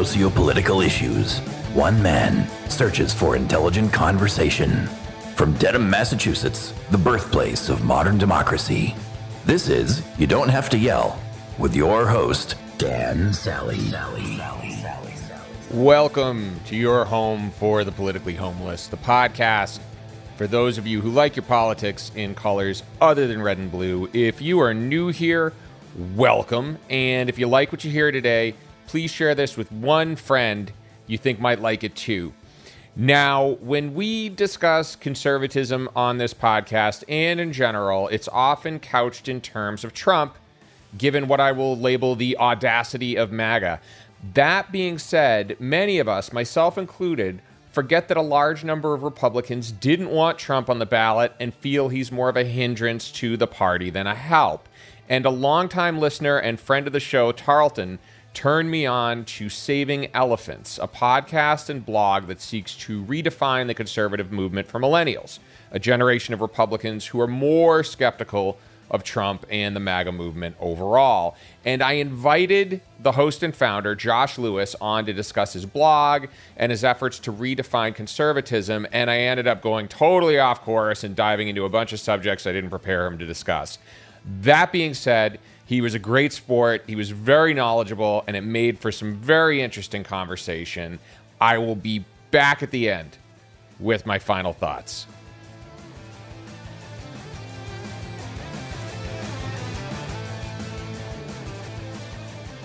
socio-political issues. One man searches for intelligent conversation. From Dedham, Massachusetts, the birthplace of modern democracy. This is You Don't Have to Yell with your host, Dan Sally. Welcome to your home for the politically homeless, the podcast for those of you who like your politics in colors other than red and blue. If you are new here, welcome. And if you like what you hear today, please share this with one friend you think might like it too. Now, when we discuss conservatism on this podcast and in general, it's often couched in terms of Trump, given what I will label the audacity of MAGA. That being said, many of us, myself included, forget that a large number of Republicans didn't want Trump on the ballot and feel he's more of a hindrance to the party than a help. And a longtime listener and friend of the show, Tarleton, turned me on to Saving Elephants, a podcast and blog that seeks to redefine the conservative movement for millennials, a generation of Republicans who are more skeptical of Trump and the MAGA movement overall. And I invited the host and founder, Josh Lewis, on to discuss his blog and his efforts to redefine conservatism. And I ended up going totally off course and diving into a bunch of subjects I didn't prepare him to discuss. That being said, he was a great sport. He was very knowledgeable, and it made for some very interesting conversation. I will be back at the end with my final thoughts.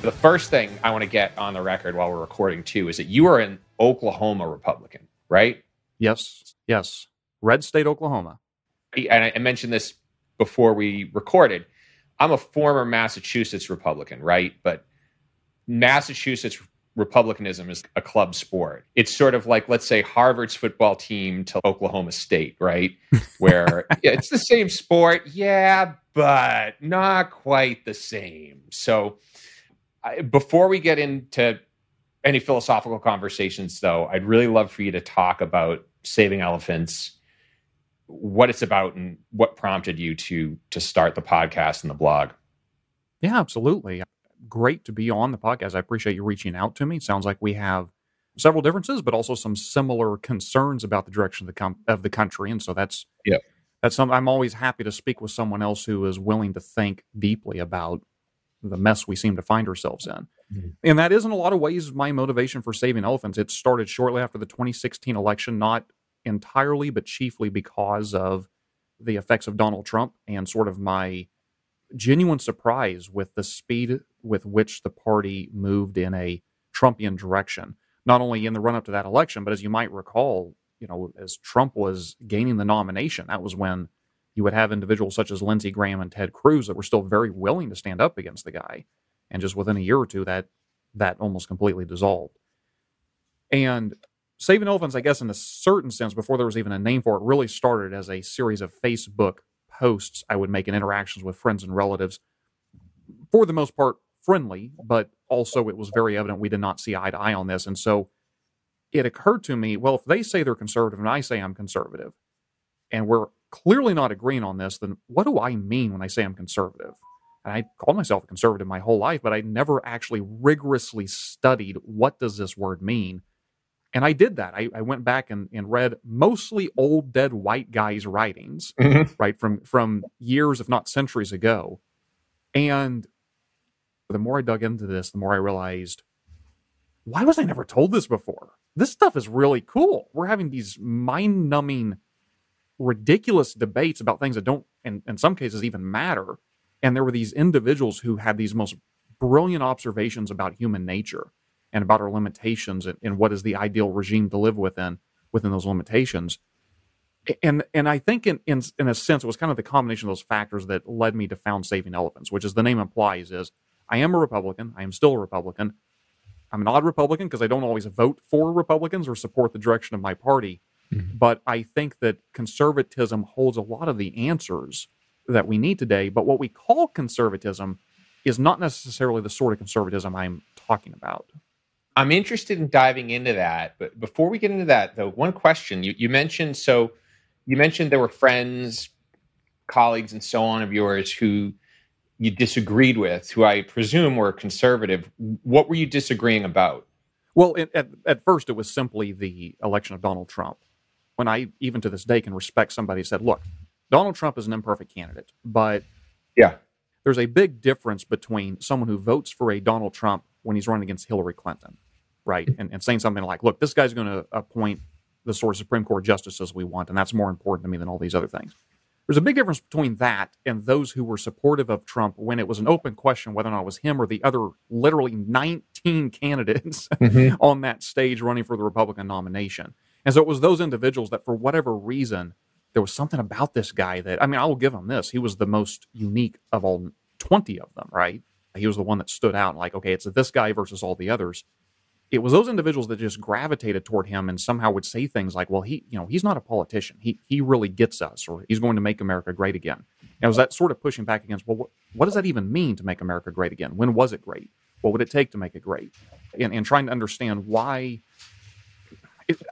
the first thing I want to get on the record while we're recording too is that you are an Oklahoma Republican, right? Yes, yes, red state Oklahoma. And I mentioned this before we recorded. I'm a former Massachusetts Republican, right? But Massachusetts Republicanism is a club sport. It's sort of like, let's say, Harvard's football team to Oklahoma State, right? Where yeah, it's the same sport, yeah, but not quite the same. So I, before we get into any philosophical conversations, though, I'd really love for you to talk about saving elephants, what it's about, and what prompted you to to start the podcast and the blog. Yeah, absolutely. Great to be on the podcast. I appreciate you reaching out to me. Sounds like we have several differences, but also some similar concerns about the direction of the com- of the country, and so that's yeah. That's some. I'm always happy to speak with someone else who is willing to think deeply about the mess we seem to find ourselves in. Mm-hmm. And that is, in a lot of ways, my motivation for saving elephants. It started shortly after the 2016 election, not entirely, but chiefly because of the effects of Donald Trump and sort of my genuine surprise with the speed with which the party moved in a Trumpian direction, not only in the run up to that election, but as you might recall, you know, as Trump was gaining the nomination, that was when you would have individuals such as Lindsey Graham and Ted Cruz that were still very willing to stand up against the guy. And just within a year or two, that that almost completely dissolved. And Saving Elephants, I guess, in a certain sense, before there was even a name for it, really started as a series of Facebook posts I would make in interactions with friends and relatives. For the most part, friendly, but also it was very evident we did not see eye to eye on this. And so it occurred to me well, if they say they're conservative and I say I'm conservative, and we're clearly not agreeing on this, then what do I mean when I say I'm conservative? And I called myself a conservative my whole life, but I never actually rigorously studied what does this word mean. And I did that. I, I went back and, and, read mostly old dead white guys' writings, mm-hmm. right, from from years, if not centuries ago. And the more I dug into this, the more I realized, why was I never told this before? This stuff is really cool. We're having these mind numbing ridiculous debates about things that don't, in, in some cases, even matter. And there were these individuals who had these most brilliant observations about human nature and about our limitations and, and what is the ideal regime to live within within those limitations. And and I think in, in in a sense it was kind of the combination of those factors that led me to found Saving Elephants, which as the name implies is I am a Republican. I am still a Republican. I'm an odd Republican because I don't always vote for Republicans or support the direction of my party. Mm-hmm. But I think that conservatism holds a lot of the answers that we need today. But what we call conservatism is not necessarily the sort of conservatism I'm talking about. I'm interested in diving into that. But before we get into that, though, one question you, you mentioned so you mentioned there were friends, colleagues, and so on of yours who you disagreed with, who I presume were conservative. What were you disagreeing about? Well, it, at, at first, it was simply the election of Donald Trump. When I, even to this day, can respect somebody who said, look, Donald Trump is an imperfect candidate, but yeah, there's a big difference between someone who votes for a Donald Trump when he's running against Hillary Clinton, right? And, and saying something like, look, this guy's going to appoint the sort of Supreme Court justices we want, and that's more important to me than all these other things. There's a big difference between that and those who were supportive of Trump when it was an open question whether or not it was him or the other literally 19 candidates mm-hmm. on that stage running for the Republican nomination. And so it was those individuals that, for whatever reason, there was something about this guy that, I mean, I will give him this. He was the most unique of all 20 of them, right? He was the one that stood out, like, okay, it's this guy versus all the others it was those individuals that just gravitated toward him and somehow would say things like, "Well, he, you know, he's not a politician. He he really gets us, or he's going to make America great again." And it was that sort of pushing back against, well, what, what does that even mean to make America great again? When was it great? What would it take to make it great? And, and trying to understand why.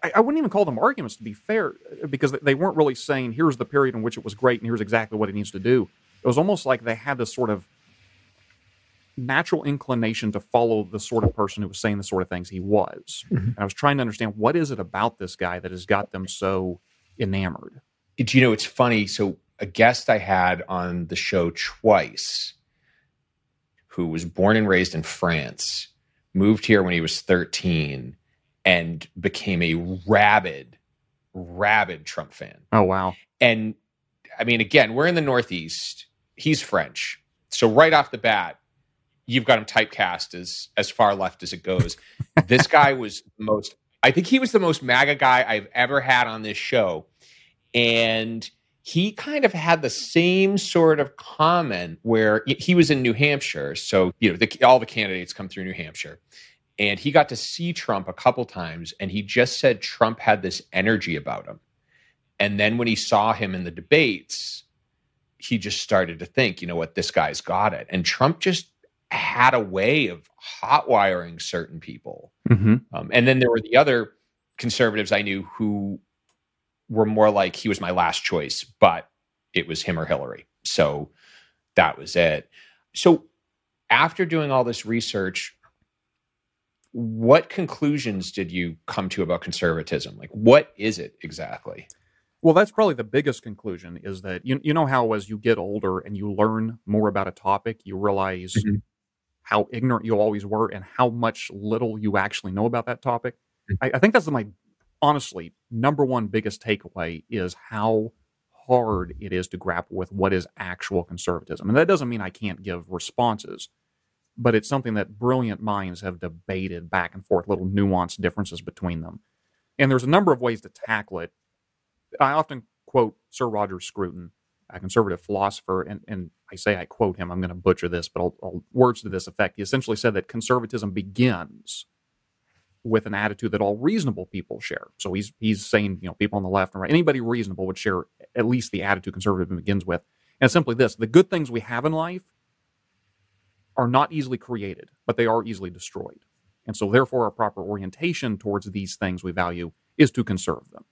I, I wouldn't even call them arguments, to be fair, uh, because they weren't really saying, "Here's the period in which it was great, and here's exactly what it needs to do." It was almost like they had this sort of natural inclination to follow the sort of person who was saying the sort of things he was. Mm-hmm. And I was trying to understand what is it about this guy that has got them so enamored. Do you know it's funny? So a guest I had on the show twice, who was born and raised in France, moved here when he was 13, and became a rabid, rabid Trump fan. Oh wow! And I mean, again, we're in the Northeast. He's French, so right off the bat, you've got him typecast as as far left as it goes. this guy was most I think he was the most MAGA guy I've ever had on this show. And he kind of had the same sort of comment where he was in New Hampshire. So, you know, the, all the candidates come through New Hampshire. And he got to see Trump a couple times. And he just said Trump had this energy about him. And then when he saw him in the debates, he just started to think, you know what, this guy's got it. And Trump just had a way of hot wiring certain people. Mm-hmm. Um, and then there were the other conservatives I knew who were more like he was my last choice, but it was him or Hillary. So that was it. So after doing all this research, what conclusions did you come to about conservatism? Like, what is it exactly? Well, that's probably the biggest conclusion is that you, you know how as you get older and you learn more about a topic, you realize mm-hmm how ignorant you always were and how much little you actually know about that topic. Mm. I, I think that's my honestly number one biggest takeaway is how hard it is to grapple with what is actual conservatism. And that doesn't mean I can't give responses, but it's something that brilliant minds have debated back and forth, little nuanced differences between them. And there's a number of ways to tackle it. I often quote Sir Roger Scruton a conservative philosopher, and, and I say I quote him, I'm going to butcher this, but I'll, I'll, words to this effect. He essentially said that conservatism begins with an attitude that all reasonable people share. So he's he's saying, you know, people on the left and right, anybody reasonable would share at least the attitude conservatism begins with. And simply this the good things we have in life are not easily created, but they are easily destroyed. And so therefore our proper orientation towards these things we value is to conserve them.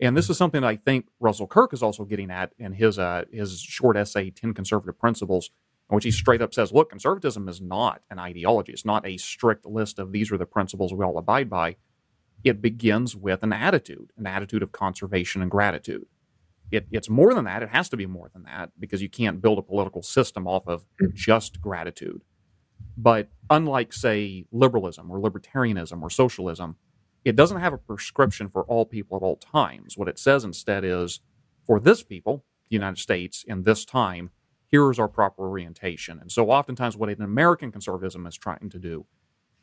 And this is something I think Russell Kirk is also getting at in his uh, his short essay, 10 Conservative Principles, in which he straight up says, look, conservatism is not an ideology. It's not a strict list of these are the principles we all abide by. It begins with an attitude, an attitude of conservation and gratitude. It, it's more than that. It has to be more than that because you can't build a political system off of just gratitude. But unlike, say, liberalism or libertarianism or socialism, it doesn't have a prescription for all people at all times. What it says instead is for this people, the United States, in this time, here is our proper orientation. And so, oftentimes, what an American conservatism is trying to do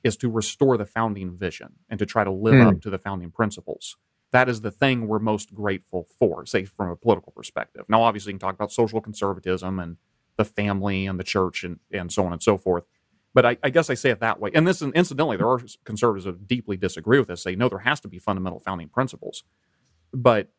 is to restore the founding vision and to try to live mm. up to the founding principles. That is the thing we're most grateful for, say, from a political perspective. Now, obviously, you can talk about social conservatism and the family and the church and, and so on and so forth. But I, I, guess I say it that way. And this, incidentally, there are conservatives that deeply disagree with this. Say no, there has to be fundamental founding principles. But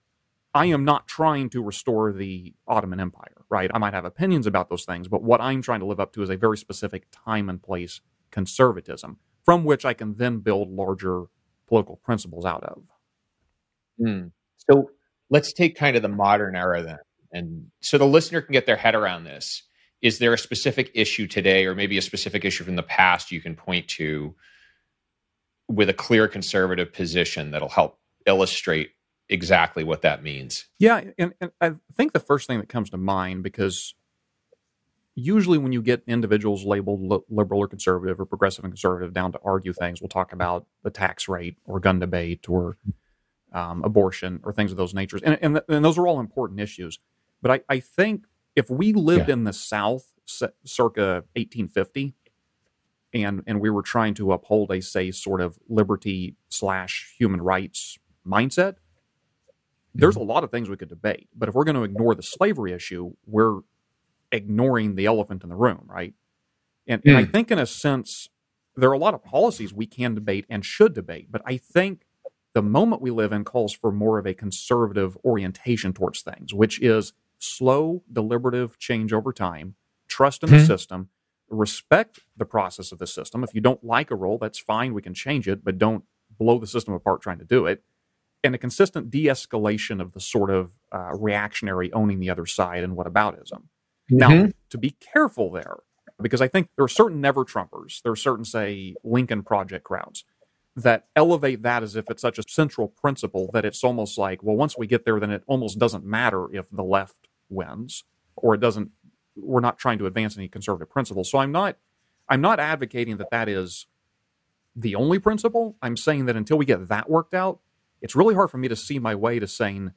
I am not trying to restore the Ottoman Empire, right? I might have opinions about those things, but what I'm trying to live up to is a very specific time and place conservatism from which I can then build larger political principles out of. Mm. So let's take kind of the modern era then. And so the listener can get their head around this is there a specific issue today or maybe a specific issue from the past you can point to with a clear conservative position that'll help illustrate exactly what that means. Yeah, and, and I think the first thing that comes to mind because usually when you get individuals labeled liberal or conservative or progressive and conservative down to argue things, we'll talk about the tax rate or gun debate or um, abortion or things of those natures, and and, and, those are all important issues. But I, I think if we lived yeah. in the South circa 1850 and and we were trying to uphold a say sort of liberty slash human rights mindset there's a mm-hmm. lot of things we could debate but if we're going to ignore the slavery issue we're ignoring the elephant in the room right and, mm. and i mm. think in a sense there are a lot of policies we can debate and should debate but i think the moment we live in calls for more of a conservative orientation towards things which is slow deliberative change over time trust in the hmm. system respect the process of the system. If you don't like a role, that's fine. We can change it, but don't blow the system apart trying to do it. And a consistent de escalation of the sort of uh, reactionary owning the other side and whataboutism. Mm-hmm. Now, to be careful there, because I think there are certain never Trumpers, there are certain, say, Lincoln Project crowds that elevate that as if it's such a central principle that it's almost like, well, once we get there, then it almost doesn't matter if the left wins or it doesn't we're not trying to advance any conservative principles. So I'm not I'm not advocating that that is the only principle. I'm saying that until we get that worked out, it's really hard for me to see my way to saying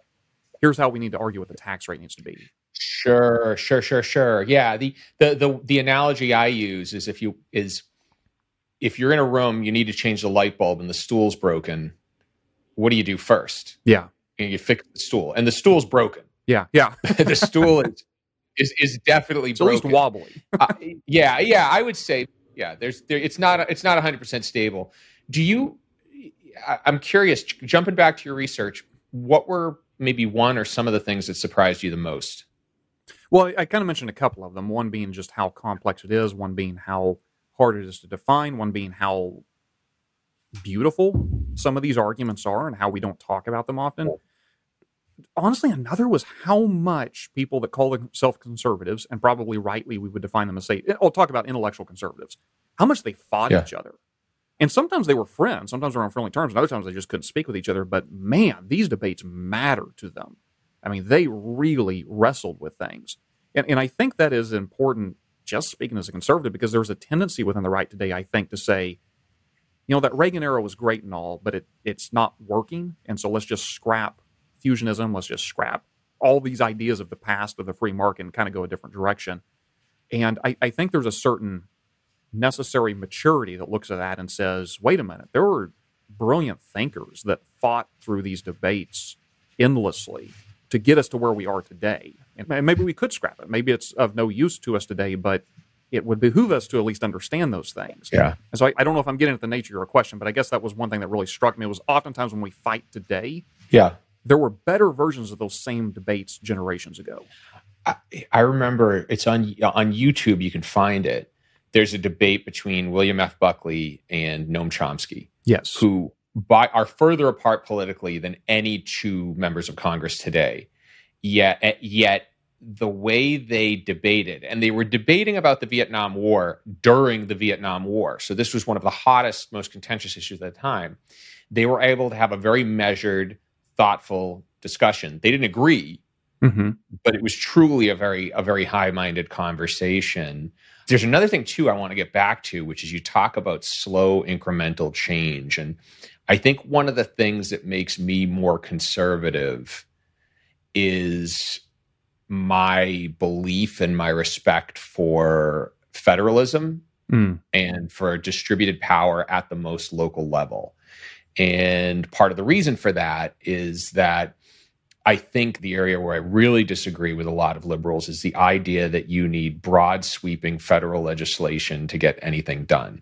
here's how we need to argue what the tax rate needs to be. Sure, sure, sure, sure. Yeah, the the the the analogy I use is if you is if you're in a room, you need to change the light bulb and the stool's broken. What do you do first? Yeah, you, you fix the stool, and the stool's broken. Yeah, yeah. the stool is is is definitely it's broken. at least wobbly. uh, yeah, yeah, I would say yeah. There's there, it's not it's not 100 percent stable. Do you? I, I'm curious. Jumping back to your research, what were maybe one or some of the things that surprised you the most? Well, I kind of mentioned a couple of them. One being just how complex it is. One being how hard it is to define. One being how beautiful some of these arguments are and how we don't talk about them often honestly, another was how much people that call themselves conservatives, and probably rightly we would define them as say, I'll talk about intellectual conservatives, how much they fought yeah. each other. And sometimes they were friends, sometimes they were on friendly terms, and other times they just couldn't speak with each other. But man, these debates matter to them. I mean, they really wrestled with things. And, and I think that is important, just speaking as a conservative, because there's a tendency within the right today, I think, to say, you know, that Reagan era was great and all, but it, it's not working. And so let's just scrap fusionism. Let's just scrap all these ideas of the past of the free market and kind of go a different direction. And I, I think there's a certain necessary maturity that looks at that and says, wait a minute, there were brilliant thinkers that fought through these debates endlessly to get us to where we are today. And maybe we could scrap it. Maybe it's of no use to us today, but it would behoove us to at least understand those things. Yeah. And so I, I, don't know if I'm getting at the nature of your question, but I guess that was one thing that really struck me. It was oftentimes when we fight today, yeah, there were better versions of those same debates generations ago. I, I remember it's on on YouTube. You can find it. There's a debate between William F. Buckley and Noam Chomsky. Yes, who by, are further apart politically than any two members of Congress today. Yet, eh, yet the way they debated, and they were debating about the Vietnam War during the Vietnam War. So this was one of the hottest, most contentious issues at the time. They were able to have a very measured thoughtful discussion. They didn't agree, mm-hmm. but it was truly a very a very high minded conversation. There's another thing too I want to get back to, which is you talk about slow incremental change, and I think one of the things that makes me more conservative is my belief and my respect for federalism mm. and for distributed power at the most local level. And part of the reason for that is that I think the area where I really disagree with a lot of liberals is the idea that you need broad sweeping federal legislation to get anything done.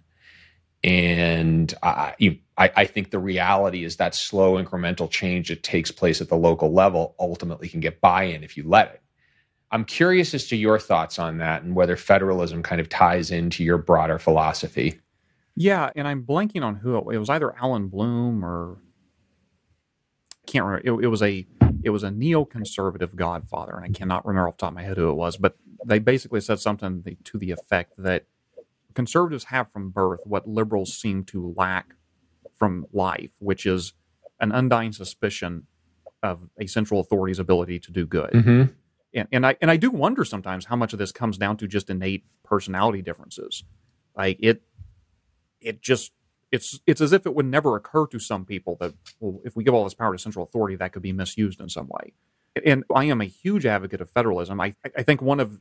And I, I, I, think the reality is that slow incremental change that takes place at the local level ultimately can get buy in if you let it. I'm curious as to your thoughts on that and whether federalism kind of ties into your broader philosophy. Yeah, and I'm blanking on who it, it was. Either Allan Bloom or I can't remember. It, it, was a it was a neoconservative Godfather, and I cannot remember off the top of my head who it was. But they basically said something to the effect that conservatives have from birth what liberals seem to lack from life, which is an undying suspicion of a central authority's ability to do good. Mm-hmm. And, and I and I do wonder sometimes how much of this comes down to just innate personality differences. Like it, it just it's it's as if it would never occur to some people that well, if we give all this power to central authority, that could be misused in some way. And I am a huge advocate of federalism. I I think one of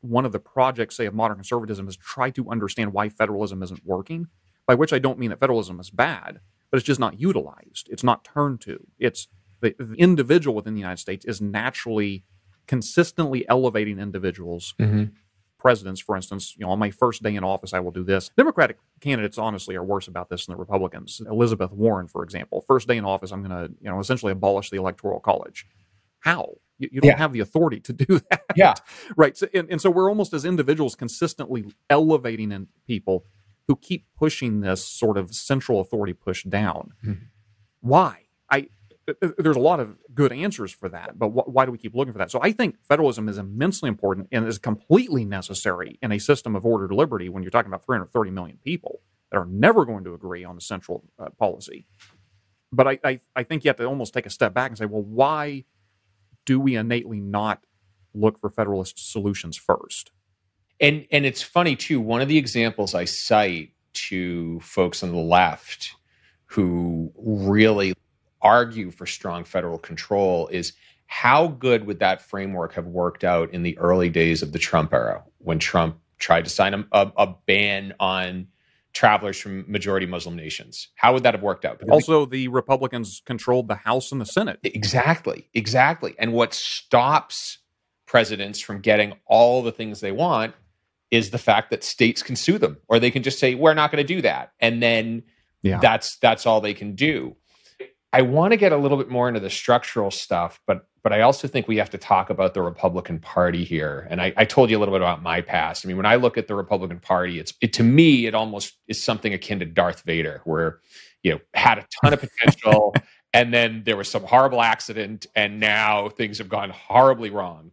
one of the projects, say, of modern conservatism is try to understand why federalism isn't working. By which I don't mean that federalism is bad, but it's just not utilized. It's not turned to. It's the, the individual within the United States is naturally consistently elevating individuals Mm-hmm. Presidents, for instance, you know, on my first day in office, I will do this. Democratic candidates, honestly, are worse about this than the Republicans. Elizabeth Warren, for example, first day in office, I'm going to, you know, essentially abolish the Electoral College. How? You, you don't Yeah. have the authority to do that. Yeah. Right. So, and, and so we're almost as individuals consistently elevating in people who keep pushing this sort of central authority push down. Mhm. Why? There's a lot of good answers for that, but wh- why do we keep looking for that? So I think federalism is immensely important and is completely necessary in a system of ordered liberty when you're talking about 330 million people that are never going to agree on a central uh, policy. But I, I, I think you have to almost take a step back and say, well, why do we innately not look for federalist solutions first? And and it's funny too. One of the examples I cite to folks on the left who really argue for strong federal control is how good would that framework have worked out in the early days of the Trump era when Trump tried to sign a, a, a ban on travelers from majority Muslim nations? How would that have worked out? Because Also, the Republicans controlled the House and the Senate. Exactly, exactly. And what stops presidents from getting all the things they want is the fact that states can sue them or they can just say we're not going to do that and then Yeah. that's that's all they can do. I want to get a little bit more into the structural stuff, but but I also think we have to talk about the Republican Party here. And I, I told you a little bit about my past. I mean, when I look at the Republican Party, it's it to me it almost is something akin to Darth Vader, where you know had a ton of potential, and then there was some horrible accident, and now things have gone horribly wrong.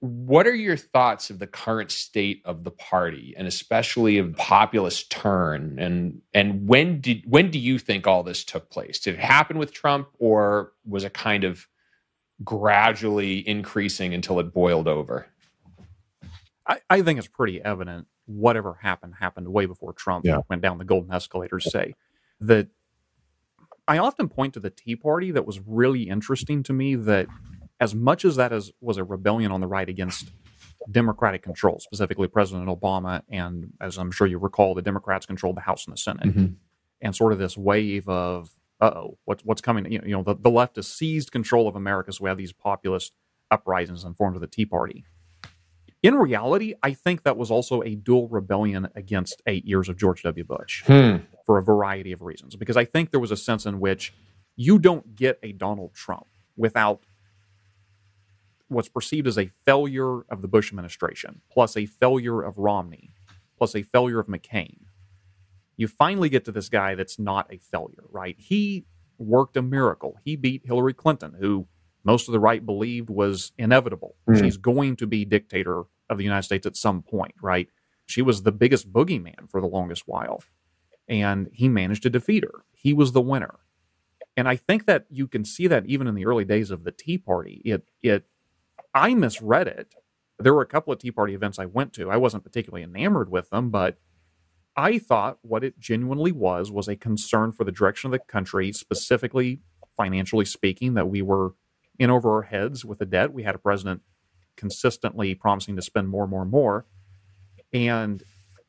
What are your thoughts of the current state of the party, and especially of populist turn? And and when did when do you think all this took place? Did it happen with Trump, or was it kind of gradually increasing until it boiled over? I, I think it's pretty evident whatever happened happened way before Trump Yeah. went down the golden escalators. Say that I often point to the Tea Party that was really interesting to me. That as much as that is was a rebellion on the right against Democratic control, specifically President Obama, and as I'm sure you recall, the Democrats controlled the House and the Senate, Mhm. and sort of this wave of uh oh, what's what's coming? You know, you know the, the left has seized control of America, so we have these populist uprisings and forms of the Tea Party. In reality, I think that was also a dual rebellion against eight years of George W. Bush Hmm. for a variety of reasons. Because I think there was a sense in which you don't get a Donald Trump without what's perceived as a failure of the Bush administration, plus a failure of Romney, plus a failure of McCain. You finally get to this guy that's not a failure, right? He worked a miracle. He beat Hillary Clinton, who most of the right believed was inevitable. Hmm. She's going to be dictator of the United States at some point, right? She was the biggest boogeyman for the longest while. And he managed to defeat her. He was the winner. And I think that you can see that even in the early days of the Tea Party. It it I misread it. There were a couple of Tea Party events I went to. I wasn't particularly enamored with them, but I thought what it genuinely was was a concern for the direction of the country, specifically financially speaking, that we were in over our heads with the debt. We had a president consistently promising to spend more, more, more. And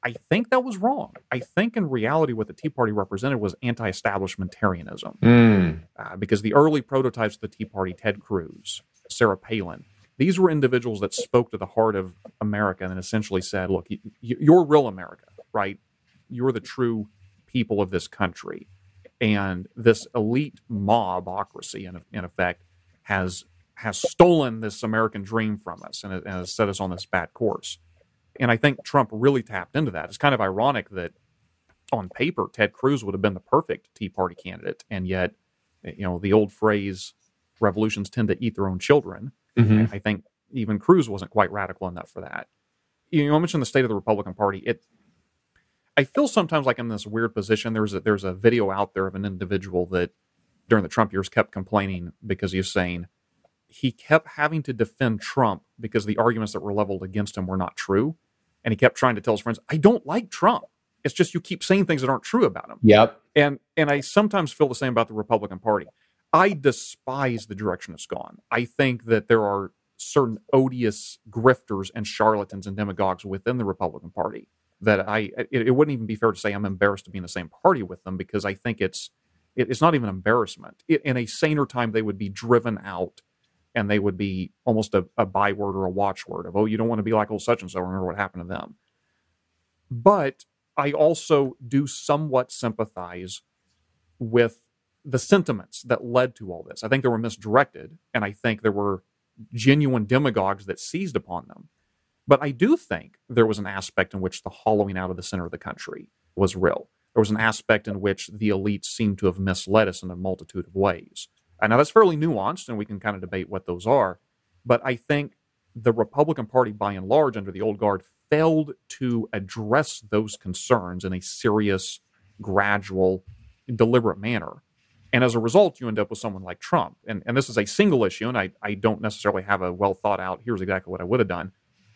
I think that was wrong. I think in reality, what the Tea Party represented was anti establishmentarianism Hmm. uh, because the early prototypes of the Tea Party, Ted Cruz, Sarah Palin, these were individuals that spoke to the heart of America and essentially said, look, you're real America, right? You're the true people of this country. And this elite mobocracy, in, in effect, has has stolen this American dream from us and, and has set us on this bad course. And I think Trump really tapped into that. It's kind of ironic that on paper, Ted Cruz would have been the perfect Tea Party candidate, and yet, you know, the old phrase, "Revolutions tend to eat their own children." Mhm. I think even Cruz wasn't quite radical enough for that. You know, I mentioned the state of the Republican Party. It, I feel sometimes like I'm in this weird position. There's a, there's a video out there of an individual that during the Trump years kept complaining because he was saying he kept having to defend Trump because the arguments that were leveled against him were not true. And he kept trying to tell his friends, I don't like Trump. It's just you keep saying things that aren't true about him. Yep. And and I sometimes feel the same about the Republican Party. I despise the direction it's gone. I think that there are certain odious grifters and charlatans and demagogues within the Republican Party that I it, it, wouldn't even be fair to say I'm embarrassed to be in the same party with them because I think it's it, it's not even embarrassment. It, in a saner time, they would be driven out and they would be almost a, a byword or a watchword of oh you don't want to be like old such and so. Remember what happened to them. But I also do somewhat sympathize with the sentiments that led to all this. I think they were misdirected, and I think there were genuine demagogues that seized upon them. But I do think there was an aspect in which the hollowing out of the center of the country was real. There was an aspect in which the elites seemed to have misled us in a multitude of ways. And now that's fairly nuanced, and we can kind of debate what those are. But I think the Republican Party, by and large, under the old guard, failed to address those concerns in a serious, gradual, deliberate manner. And as a result, you end up with someone like Trump. And, and this is a single issue, and I, I don't necessarily have a well thought out, here's exactly what I would have done.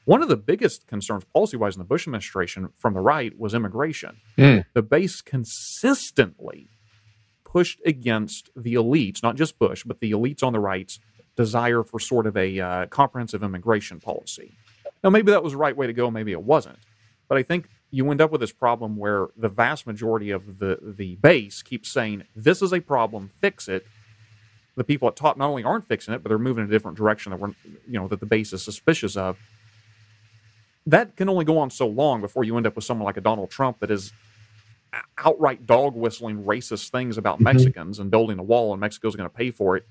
One of the biggest concerns policy wise in the Bush administration from the right was immigration. Mm. The base consistently pushed against the elites, not just Bush, but the elites on the right's desire for sort of a uh, comprehensive immigration policy. Now, maybe that was the right way to go, maybe it wasn't. But I think you end up with this problem where the vast majority of the, the base keeps saying, this is a problem, fix it. The people at top not only aren't fixing it, but they're moving in a different direction that we're, you know, that the base is suspicious of. That can only go on so long before you end up with someone like a Donald Trump that is outright dog whistling racist things about mm-hmm. Mexicans and building a wall and Mexico's going to pay for it.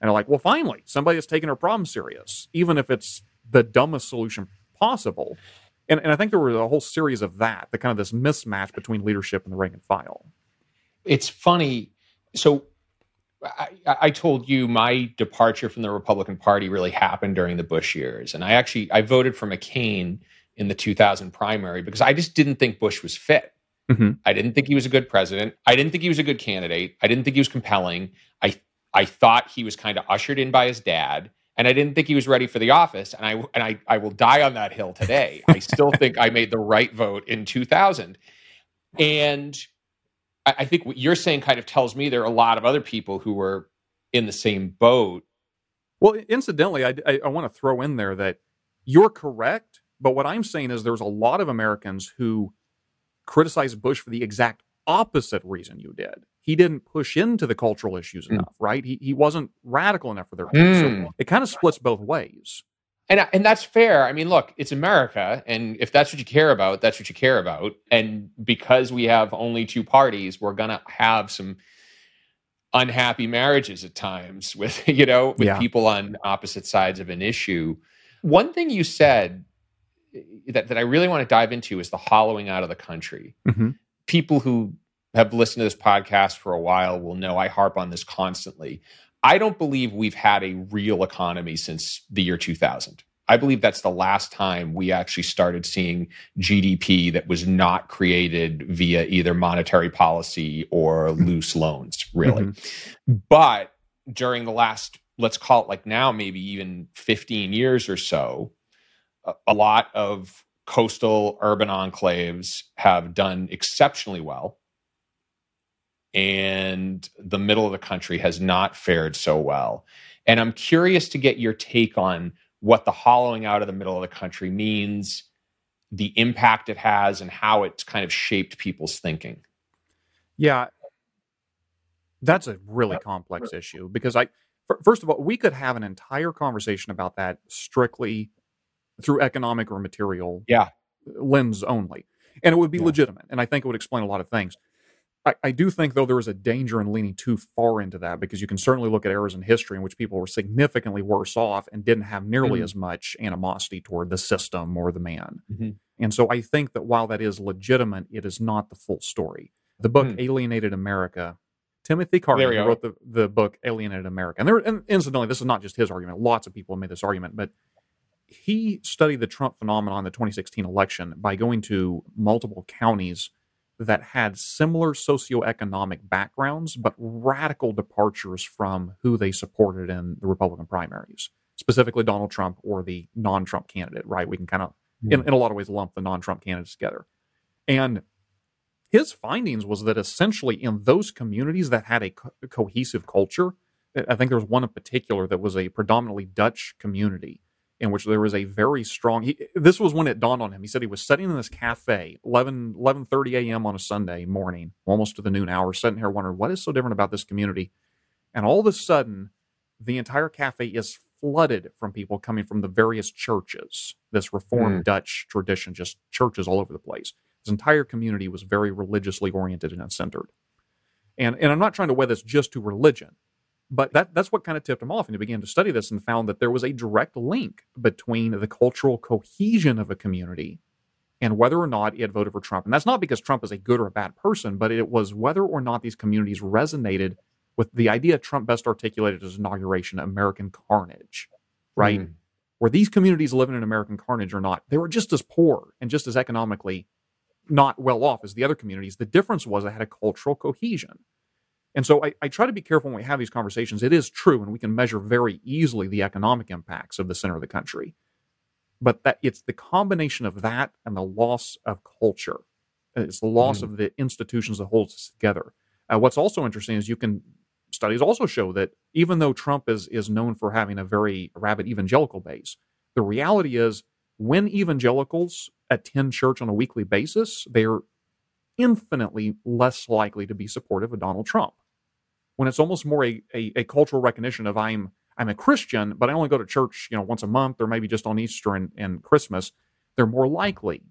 And they're like, well, finally, somebody has taken our problem serious, even if it's the dumbest solution possible. And, and I think there was a whole series of that, the kind of this mismatch between leadership and the rank and file. It's funny. So I, I, told you my departure from the Republican Party really happened during the Bush years, and I actually I voted for McCain in the 2000 primary because I just didn't think Bush was fit. Mm-hmm. I didn't think he was a good president. I didn't think he was a good candidate. I didn't think he was compelling. I I thought he was kind of ushered in by his dad, and I didn't think he was ready for the office. And I and I I will die on that hill today. I still think I made the right vote in 2000. And I, I think what you're saying kind of tells me there are a lot of other people who were in the same boat. Well, incidentally, I, I, I want to throw in there that you're correct, but what I'm saying is there's a lot of Americans who criticize Bush for the exact opposite reason you did he didn't push into the cultural issues mm. enough, right? He, he wasn't radical enough for their mm. so it kind of splits both ways. And and that's fair. I mean, look, it's America, and if that's what you care about, that's what you care about. And because we have only two parties, we're gonna have some unhappy marriages at times with you know with yeah. people on opposite sides of an issue. One thing you said eh, that that I really want to dive into is the hollowing out of the country. Mm-hmm. People who have listened to this podcast for a while will know I harp on this constantly. I don't believe we've had a real economy since the year 2000. I believe that's the last time we actually started seeing GDP that was not created via either monetary policy or loose loans, really. Mm-hmm. But during the last, let's call it like now, maybe even 15 years or so, a, a lot of coastal urban enclaves have done exceptionally well and the middle of the country has not fared so well. And I'm curious to get your take on what the hollowing out of the middle of the country means, the impact it has, and how it's kind of shaped people's thinking. Yeah, that's a really complex issue because I, first of all, we could have an entire conversation about that strictly through economic or material yeah. lens only. And it would be yeah. legitimate. And I think it would explain a lot of things. I, I, do think, though, there is a danger in leaning too far into that because you can certainly look at eras in history in which people were significantly worse off and didn't have nearly mm-hmm. as much animosity toward the system or the man. Mm-hmm. And so I think that while that is legitimate, it is not the full story. The book mm-hmm. Alienated America, Timothy Carney wrote the, the book Alienated America. And, there, and incidentally, this is not just his argument. Lots of people have made this argument, but he studied the Trump phenomenon in the 2016 election by going to multiple counties – that had similar socioeconomic backgrounds, but radical departures from who they supported in the Republican primaries, specifically Donald Trump or the non Trump candidate, right? We can kind of, mm. in, in a lot of ways, lump the non Trump candidates together. And his findings was that essentially in those communities that had a co- cohesive culture, I think there was one in particular that was a predominantly Dutch community in which there was a very strong he, this was when it dawned on him. He said he was sitting in this cafe 11 11.30 a.m on a sunday morning almost to the noon hour sitting here wondering what is so different about this community? And all of a sudden the entire cafe is flooded from people coming from the various churches. This reformed mm. dutch tradition just churches all over the place. This entire community was very religiously oriented and centered. And and i'm not trying to weigh this just to religion but that, that's what kind of tipped him off. And he began to study this and found that there was a direct link between the cultural cohesion of a community and whether or not it voted for Trump. And that's not because Trump is a good or a bad person, but it was whether or not these communities resonated with the idea Trump best articulated his inauguration American carnage, right? Mm. Where these communities living in American carnage or not, they were just as poor and just as economically not well off as the other communities. The difference was they had a cultural cohesion. And so I, I, try to be careful when we have these conversations. It is true, and we can measure very easily the economic impacts of the center of the country. But that it's the combination of that and the loss of culture. It's the loss mm. of the institutions that holds us together. Uh, what's also interesting is you can studies also show that even though Trump is is known for having a very rabid evangelical base, the reality is when evangelicals attend church on a weekly basis, they're infinitely less likely to be supportive of Donald Trump. When it's almost more a, a, a, cultural recognition of I'm I'm a Christian, but I only go to church, you know, once a month or maybe just on Easter and, and Christmas, they're more likely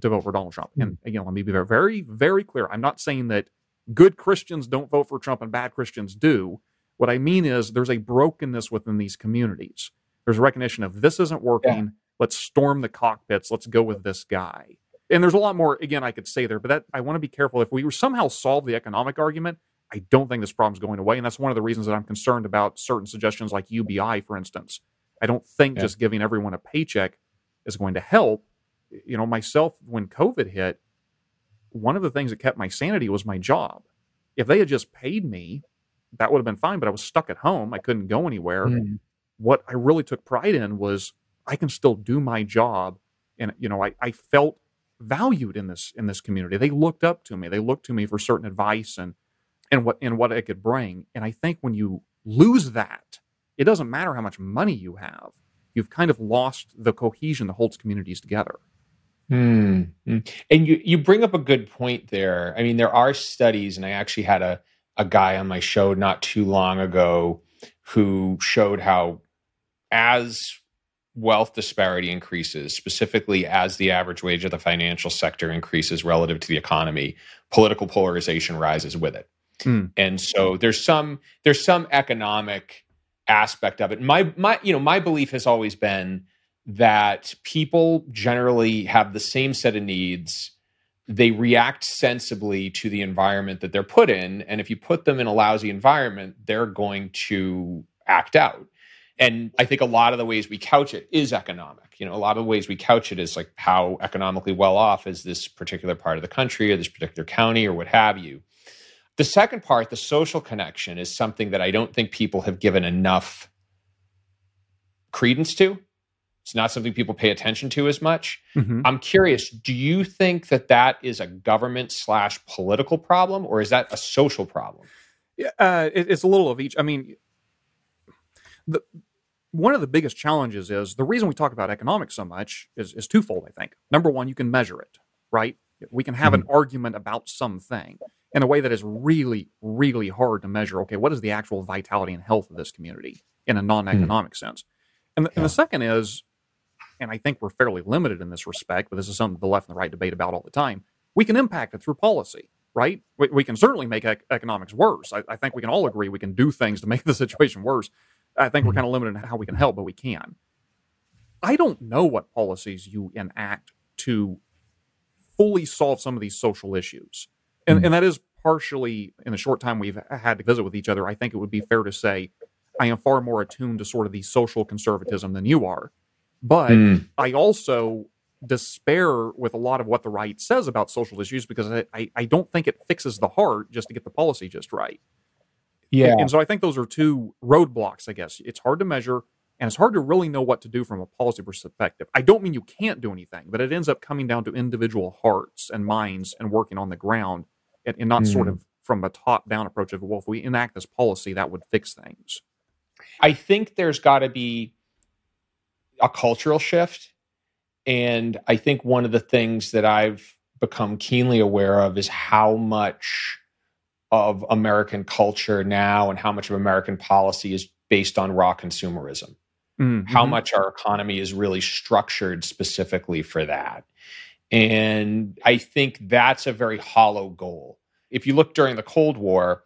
to vote for Donald Trump. Mm. And hmm. again, let me be very, very, very clear. I'm not saying that good Christians don't vote for Trump and bad Christians do. What I mean is there's a brokenness within these communities. There's a recognition of this isn't working. Yeah. Let's storm the cockpits. Let's go with this guy and there's a lot more again I could say there, but that I want to be careful. If we somehow solve the economic argument, I don't think this problem's going away, and that's one of the reasons that I'm concerned about certain suggestions like UBI, for instance. I don't think yeah. just giving everyone a paycheck is going to help. You know, myself when COVID hit, one of the things that kept my sanity was my job. If they had just paid me, that would have been fine. But I was stuck at home; I couldn't go anywhere. Mm. What I really took pride in was I can still do my job, and you know, I, I felt valued in this in this community. They looked up to me. They looked to me for certain advice and and what and what I could bring. And I think when you lose that, it doesn't matter how much money you have. You've kind of lost the cohesion that holds communities together. Hmm. And you you bring up a good point there. I mean, there are studies, and I actually had a a guy on my show not too long ago who showed how as wealth disparity increases, specifically as the average wage of the financial sector increases relative to the economy, political polarization rises with it. Mm. And so there's some there's some economic aspect of it. My my you know my belief has always been that people generally have the same set of needs. They react sensibly to the environment that they're put in, and if you put them in a lousy environment, they're going to act out and I think a lot of the ways we couch it is economic. You know, a lot of the ways we couch it is like how economically well off is this particular part of the country or this particular county or what have you. The second part, the social connection, is something that I don't think people have given enough credence to. It's not something people pay attention to as much. Mm-hmm. I'm curious, do you think that that is a government slash political problem or is that a social problem? Yeah, uh, it, it's a little of each. I mean, the one of the biggest challenges is the reason we talk about economics so much is, is twofold, I think. Number one, you can measure it, right? We can have mm-hmm. an argument about something in a way that is really, really hard to measure. Okay, what is the actual vitality and health of this community in a non economic mm-hmm. sense? And the, yeah. and the second is, and I think we're fairly limited in this respect, but this is something the left and the right debate about all the time. We can impact it through policy, right? We, we can certainly make ec- economics worse. I, I think we can all agree we can do things to make the situation worse. I think we're mm-hmm. kind of limited in how we can help, but we can. I don't know what policies you enact to fully solve some of these social issues. And, mm and that is partially in the short time we've had to visit with each other. I think it would be fair to say I am far more attuned to sort of the social conservatism than you are. But mm. I also despair with a lot of what the right says about social issues because I, I, I don't think it fixes the heart just to get the policy just right. Yeah. And, and so I think those are two roadblocks, I guess. It's hard to measure and it's hard to really know what to do from a policy perspective. I don't mean you can't do anything, but it ends up coming down to individual hearts and minds and working on the ground and, and not mm. sort of from a top down approach of, well, if we enact this policy, that would fix things. I think there's got to be a cultural shift. And I think one of the things that I've become keenly aware of is how much of American culture now and how much of American policy is based on raw consumerism. Mm-hmm. How much our economy is really structured specifically for that. And I think that's a very hollow goal. If you look during the Cold War,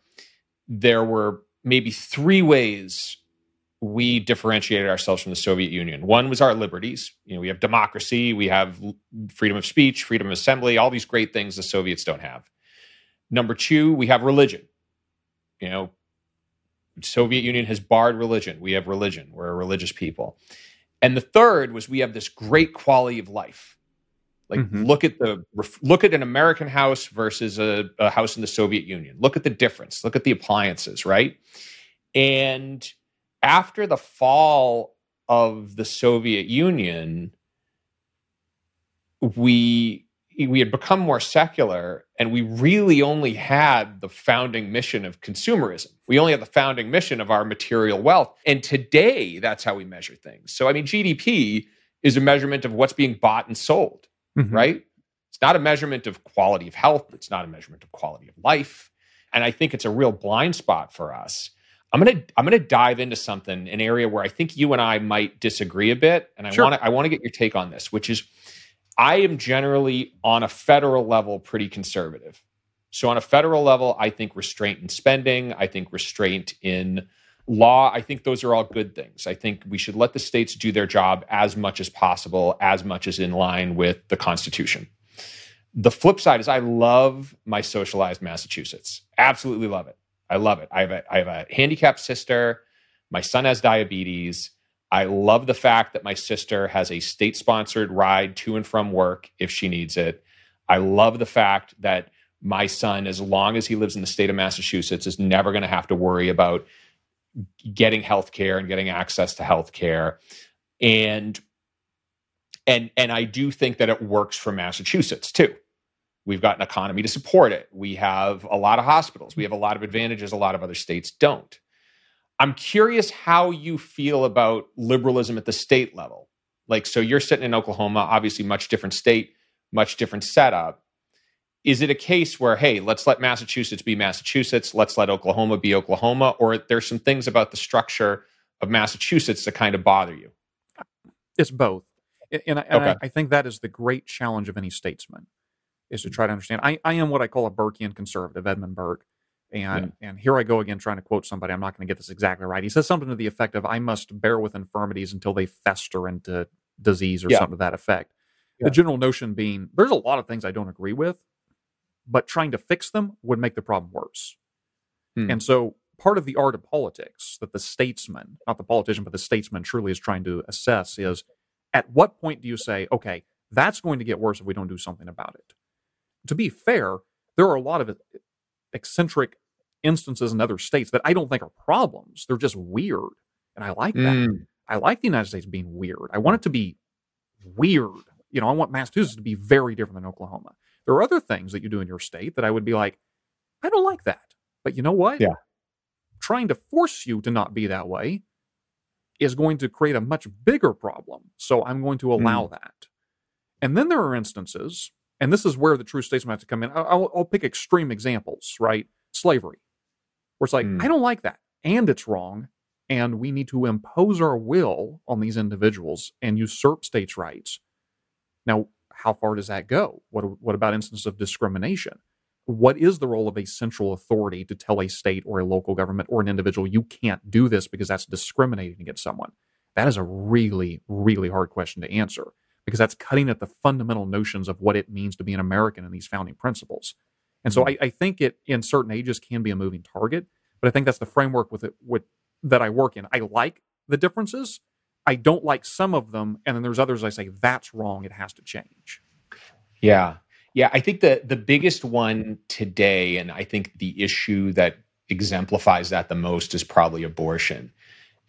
there were maybe three ways we differentiated ourselves from the Soviet Union. One was our liberties. You know, we have democracy, we have freedom of speech, freedom of assembly, all these great things the Soviets don't have. Number two, we have religion. You know, Soviet Union has barred religion. We have religion. We're a religious people. And the third was we have this great quality of life. Like mm-hmm. look at the look at an American house versus a, a house in the Soviet Union. Look at the difference. Look at the appliances, right? And after the fall of the Soviet Union, we we had become more secular and we really only had the founding mission of consumerism. We only had the founding mission of our material wealth. And today, that's how we measure things. So, I mean, GDP is a measurement of what's being bought and sold, mm-hmm. right? It's not a measurement of quality of health, it's not a measurement of quality of life. And I think it's a real blind spot for us. I'm gonna I'm gonna dive into something, an area where I think you and I might disagree a bit, and I sure. want to I want to get your take on this, which is I am generally on a federal level pretty conservative. So on a federal level, I think restraint in spending, I think restraint in law, I think those are all good things. I think we should let the states do their job as much as possible, as much as in line with the Constitution. The flip side is I love my socialized Massachusetts. Absolutely love it. I love it. I have a, I have a handicapped sister. My son has diabetes. I love the fact that my sister has a state sponsored ride to and from work if she needs it. I love the fact that my son, as long as he lives in the state of Massachusetts, is never going to have to worry about getting health care and getting access to health care. And and and I do think that it works for Massachusetts too. We've got an economy to support it. We have a lot of hospitals. We have a lot of advantages a lot of other states don't. I'm curious how you feel about liberalism at the state level. Like, so you're sitting in Oklahoma, obviously, much different state, much different setup. Is it a case where, hey, let's let Massachusetts be Massachusetts, let's let Oklahoma be Oklahoma, or there's some things about the structure of Massachusetts that kind of bother you? It's both. And, I, and okay. I, I, think that is the great challenge of any statesman is to hmm. try to understand. I, I am what I call a Burkean conservative, Edmund Burke. And yeah. and here I go again trying to quote somebody. I'm not going to get this exactly right. He says something to the effect of, "I must bear with infirmities until they fester into disease or yeah. something to that effect." Yeah. The general notion being, there's a lot of things I don't agree with, but trying to fix them would make the problem worse. Hmm. And so, part of the art of politics that the statesman, not the politician, but the statesman, truly is trying to assess is, at what point do you say, "Okay, that's going to get worse if we don't do something about it"? To be fair, there are a lot of eccentric instances in other states that I don't think are problems. They're just weird. And I like that. Mm. I like the United States being weird. I want it to be weird. You know, I want Massachusetts to be very different than Oklahoma. There are other things that you do in your state that I would be like, I don't like that. But you know what? Yeah. Trying to force you to not be that way is going to create a much bigger problem. So I'm going to allow mm. that. And then there are instances, and this is where the true statesman has to come in. I'll, I'll pick extreme examples, right? Slavery where it's like, mm. I don't like that. And it's wrong. And we need to impose our will on these individuals and usurp states' rights. Now, how far does that go? What, what about instances of discrimination? What is the role of a central authority to tell a state or a local government or an individual, you can't do this because that's discriminating against someone? That is a really, really hard question to answer because that's cutting at the fundamental notions of what it means to be an American and these founding principles. And so mm-hmm. I, I, think it in certain ages can be a moving target, but I think that's the framework with it with that I work in. I like the differences, I don't like some of them, and then there's others I say that's wrong. It has to change. Yeah, yeah. I think the the biggest one today, and I think the issue that exemplifies that the most is probably abortion.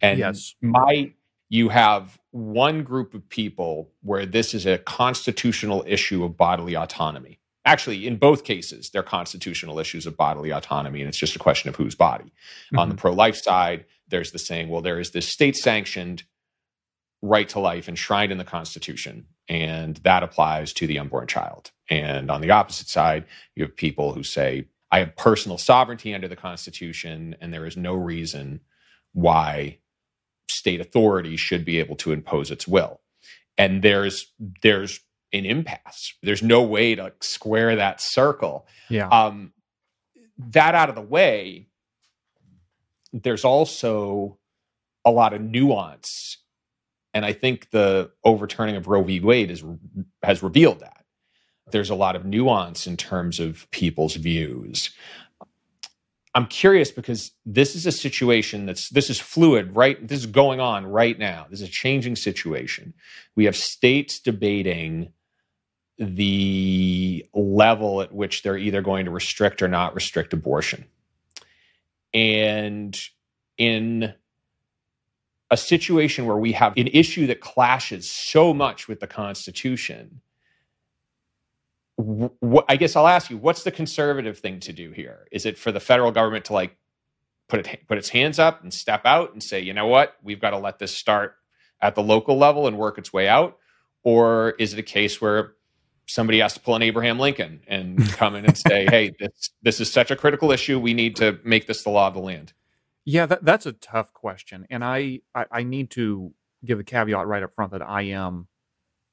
And Yes. my you have one group of people where this is a constitutional issue of bodily autonomy. Actually, in both cases, they're constitutional issues of bodily autonomy, and it's just a question of whose body. On the mm-hmm. pro life side, there's the saying, well, there is this state sanctioned right to life enshrined in the Constitution, and that applies to the unborn child. And on the opposite side, you have people who say, I have personal sovereignty under the Constitution, and there is no reason why state authority should be able to impose its will. And there's there's an impasse. There's no way to square that circle. Yeah. Um, that out of the way, there's also a lot of nuance, and I think the overturning of Roe v. Wade is, has revealed that. There's a lot of nuance in terms of people's views. I'm curious because this is a situation that's this is fluid, right? This is going on right now. This is a changing situation. We have states debating the level at which they're either going to restrict or not restrict abortion. And in a situation where we have an issue that clashes so much with the Constitution, wh- I guess I'll ask you, what's the conservative thing to do here? Is it for the federal government to like put it put its hands up and step out and say, you know what, we've got to let this start at the local level and work its way out, or is it a case where somebody has to pull an Abraham Lincoln and come in and say, hey, this this is such a critical issue, we need to make this the law of the land? Yeah, that, that's a tough question, and I, I I need to give a caveat right up front that I am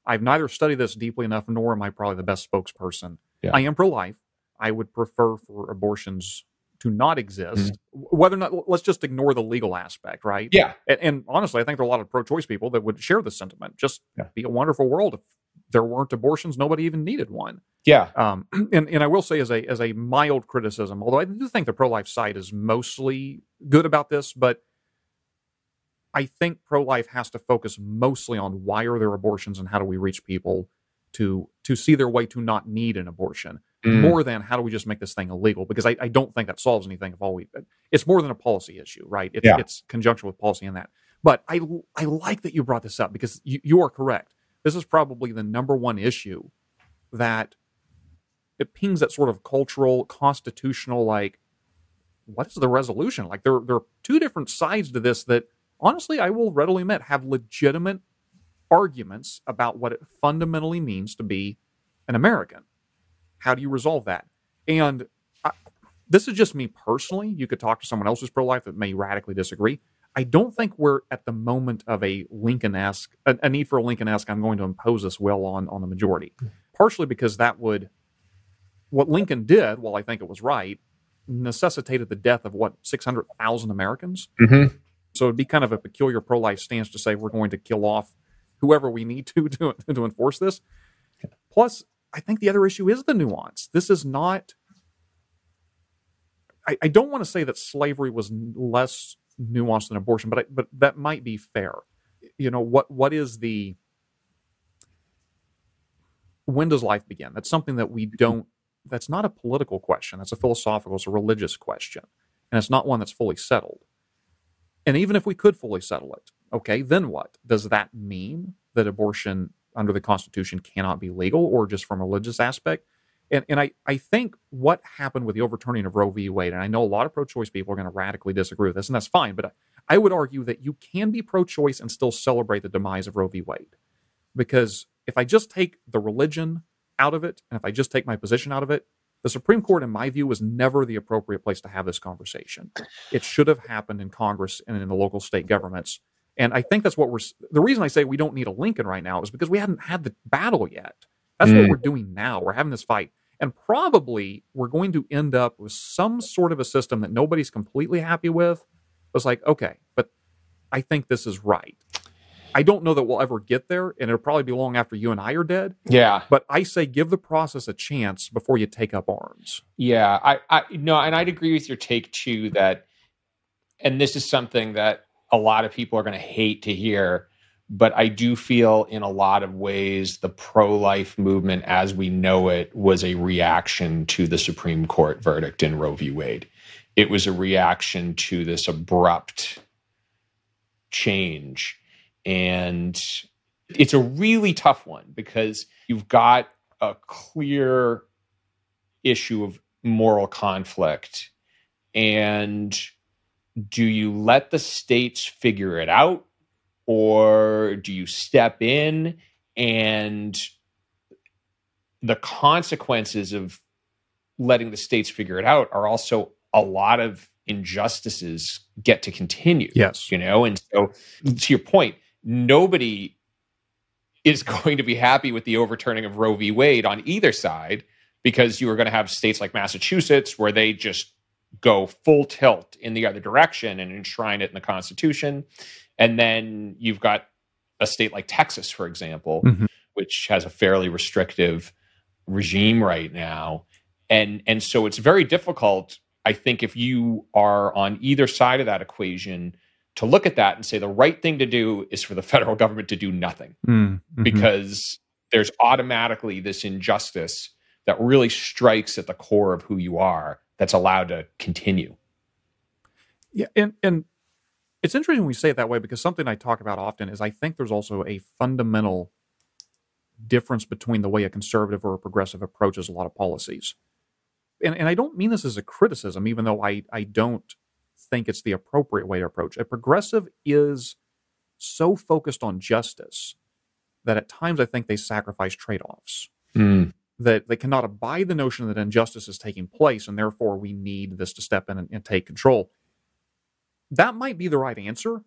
I've neither studied this deeply enough, nor am I probably the best spokesperson. Yeah. I am pro-life. I would prefer for abortions to not exist. Mm-hmm. Whether or not, let's just ignore the legal aspect, right? Yeah, And, and honestly, I think there are a lot of pro-choice people that would share this sentiment. Just Yeah. be a wonderful world if there weren't abortions, nobody even needed one. yeah, Um, and, and I will say as a as a mild criticism, although I do think the pro life side is mostly good about this, but I think pro life has to focus mostly on why are there abortions and how do we reach people to to see their way to not need an abortion Mm. more than how do we just make this thing illegal because I, I don't think that solves anything if all we it's more than a policy issue right it's, Yeah. it's conjunction with policy in that but I I like that you brought this up because you, you are correct this is probably the number one issue that it pings that sort of cultural, constitutional, like, what is the resolution? Like, there, there are two different sides to this that, honestly, I will readily admit have legitimate arguments about what it fundamentally means to be an American. How do you resolve that? And I, this is just me personally. You could talk to someone else who's pro life that may radically disagree. I don't think we're at the moment of a Lincoln esque, a, a need for a Lincoln esque, I'm going to impose this will on, on the majority. Partially because that would, what Lincoln did, while I think it was right, necessitated the death of what, 600,000 Americans? Mhm. So it'd be kind of a peculiar pro life stance to say we're going to kill off whoever we need to to, to enforce this. Plus, I think the other issue is the nuance. This is not. I, I don't want to say that slavery was less nuanced than abortion, but I, but that might be fair. You know what? What is the when does life begin? That's something that we don't. That's not a political question. That's a philosophical. It's a religious question, and it's not one that's fully settled. And even if we could fully settle it, okay, then what? Does that mean that abortion under the Constitution cannot be legal or just from a religious aspect? And, and I, I think what happened with the overturning of Roe v. Wade, and I know a lot of pro choice people are going to radically disagree with this, and that's fine, but I would argue that you can be pro choice and still celebrate the demise of Roe v. Wade. Because if I just take the religion out of it, and if I just take my position out of it, the Supreme Court, in my view, was never the appropriate place to have this conversation. It should have happened in Congress and in the local state governments. And I think that's what we're. The reason I say we don't need a Lincoln right now is because we hadn't had the battle yet. That's what Mm. we're doing now. We're having this fight. And probably we're going to end up with some sort of a system that nobody's completely happy with. It's like, okay, but I think this is right. I don't know that we'll ever get there, and it'll probably be long after you and I are dead. yeah, But I say give the process a chance before you take up arms. Yeah, I, I no, and I'd agree with your take too that, and this is something that a lot of people are going to hate to hear, but I do feel in a lot of ways the pro life movement as we know it was a reaction to the Supreme Court verdict in Roe v. Wade. It was a reaction to this abrupt change. And it's a really tough one because you've got a clear issue of moral conflict. And do you let the states figure it out or do you step in and the consequences of letting the states figure it out are also a lot of injustices get to continue. Yes. You know, and so to your point, nobody is going to be happy with the overturning of Roe v. Wade on either side because you are going to have states like Massachusetts where they just go full tilt in the other direction and enshrine it in the Constitution. And then you've got a state like Texas, for example, mm-hmm. which has a fairly restrictive regime right now. And and so it's very difficult, I think, if you are on either side of that equation to look at that and say the right thing to do is for the federal government to do nothing. Mm-hmm. Because there's automatically this injustice that really strikes at the core of who you are that's allowed to continue. Yeah, and and it's interesting we say it that way because something I talk about often is I think there's also a fundamental difference between the way a conservative or a progressive approaches a lot of policies. And, and I don't mean this as a criticism, even though I, I don't think it's the appropriate way to approach. A progressive is so focused on justice that at times I think they sacrifice trade offs. Mm. That they cannot abide the notion that injustice is taking place, and therefore we need this to step in and, and take control that might be the right answer,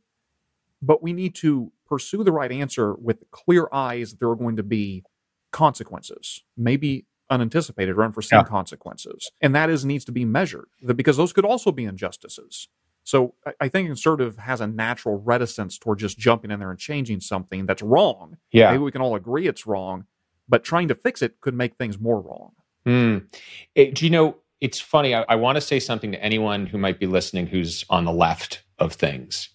but we need to pursue the right answer with clear eyes that there are going to be consequences, maybe unanticipated or unforeseen yeah. consequences. And that is needs to be measured because those could also be injustices. So I think conservative has a natural reticence toward just jumping in there and changing something that's wrong. Yeah. Maybe we can all agree it's wrong, but trying to fix it could make things more wrong. Mm. It, do you know it's funny. I, I want to say something to anyone who might be listening who's on the left of things.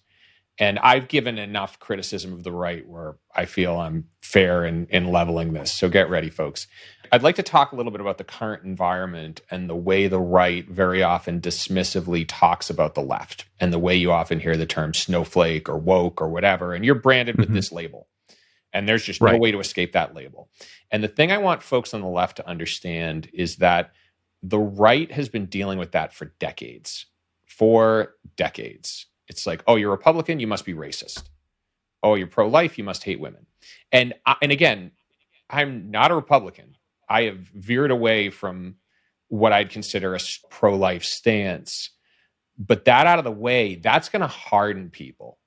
And I've given enough criticism of the right where I feel I'm fair in, in leveling this. So get ready, folks. I'd like to talk a little bit about the current environment and the way the right very often dismissively talks about the left and the way you often hear the term snowflake or woke or whatever. And you're branded with mm-hmm. this label. And there's just right. no way to escape that label. And the thing I want folks on the left to understand is that the right has been dealing with that for decades. For decades. It's like, oh, you're Republican, you must be racist. Oh, you're pro life, you must hate women. And and again, I'm not a Republican. I have veered away from what I'd consider a pro life stance. But that out of the way, that's going to harden people.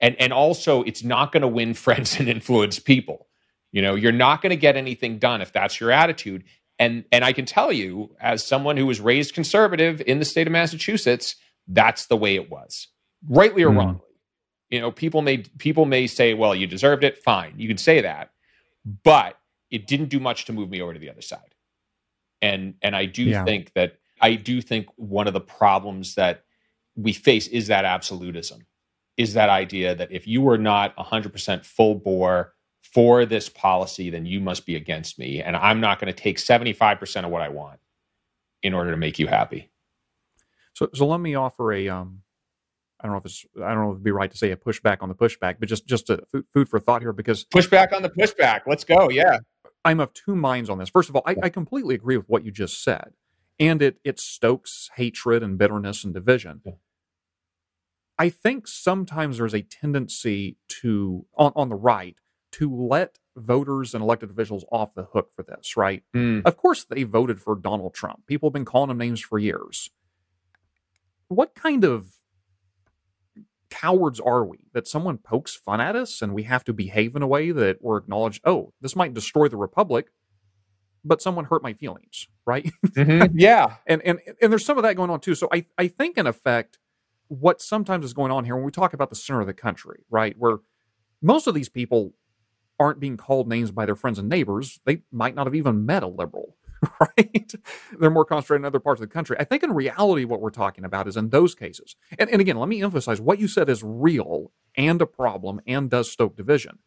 And and also it's not going to win friends and influence people. You know, you're not going to get anything done if that's your attitude. And and I can tell you, as someone who was raised conservative in the state of Massachusetts, that's the way it was, rightly or mm. wrongly. You know, people may people may say, "Well, you deserved it." Fine, you can say that, but it didn't do much to move me over to the other side. And and I do yeah. think that I do think one of the problems that we face is that absolutism, is that idea that if you were not 100% full bore for this policy, then you must be against me. And I'm not going to take 75% of what I want in order to make you happy. So, so let me offer a, um, I don't know if it's, I don't know if it'd be right to say a pushback on the pushback, but just, just a food for thought here because pushback on the pushback. Let's go. Yeah. I'm of two minds on this. First of all, I, I completely agree with what you just said. And it, it stokes hatred and bitterness and division. Yeah. I think sometimes there's a tendency to, on, on the right, to let voters and elected officials off the hook for this, right? Mm. Of course, they voted for Donald Trump. People have been calling him names for years. What kind of cowards are we that someone pokes fun at us and we have to behave in a way that we're acknowledged, oh, this might destroy the republic, but someone hurt my feelings, right? Mm-hmm. Yeah. and, and and there's some of that going on too. So I, I think in effect, what sometimes is going on here when we talk about the center of the country, right? Where most of these people aren't being called names by their friends and neighbors. They might not have even met a liberal, right? They're more concentrated in other parts of the country. I think in reality, what we're talking about is in those cases. And, and again, let me emphasize what you said is real and a problem and does stoke division.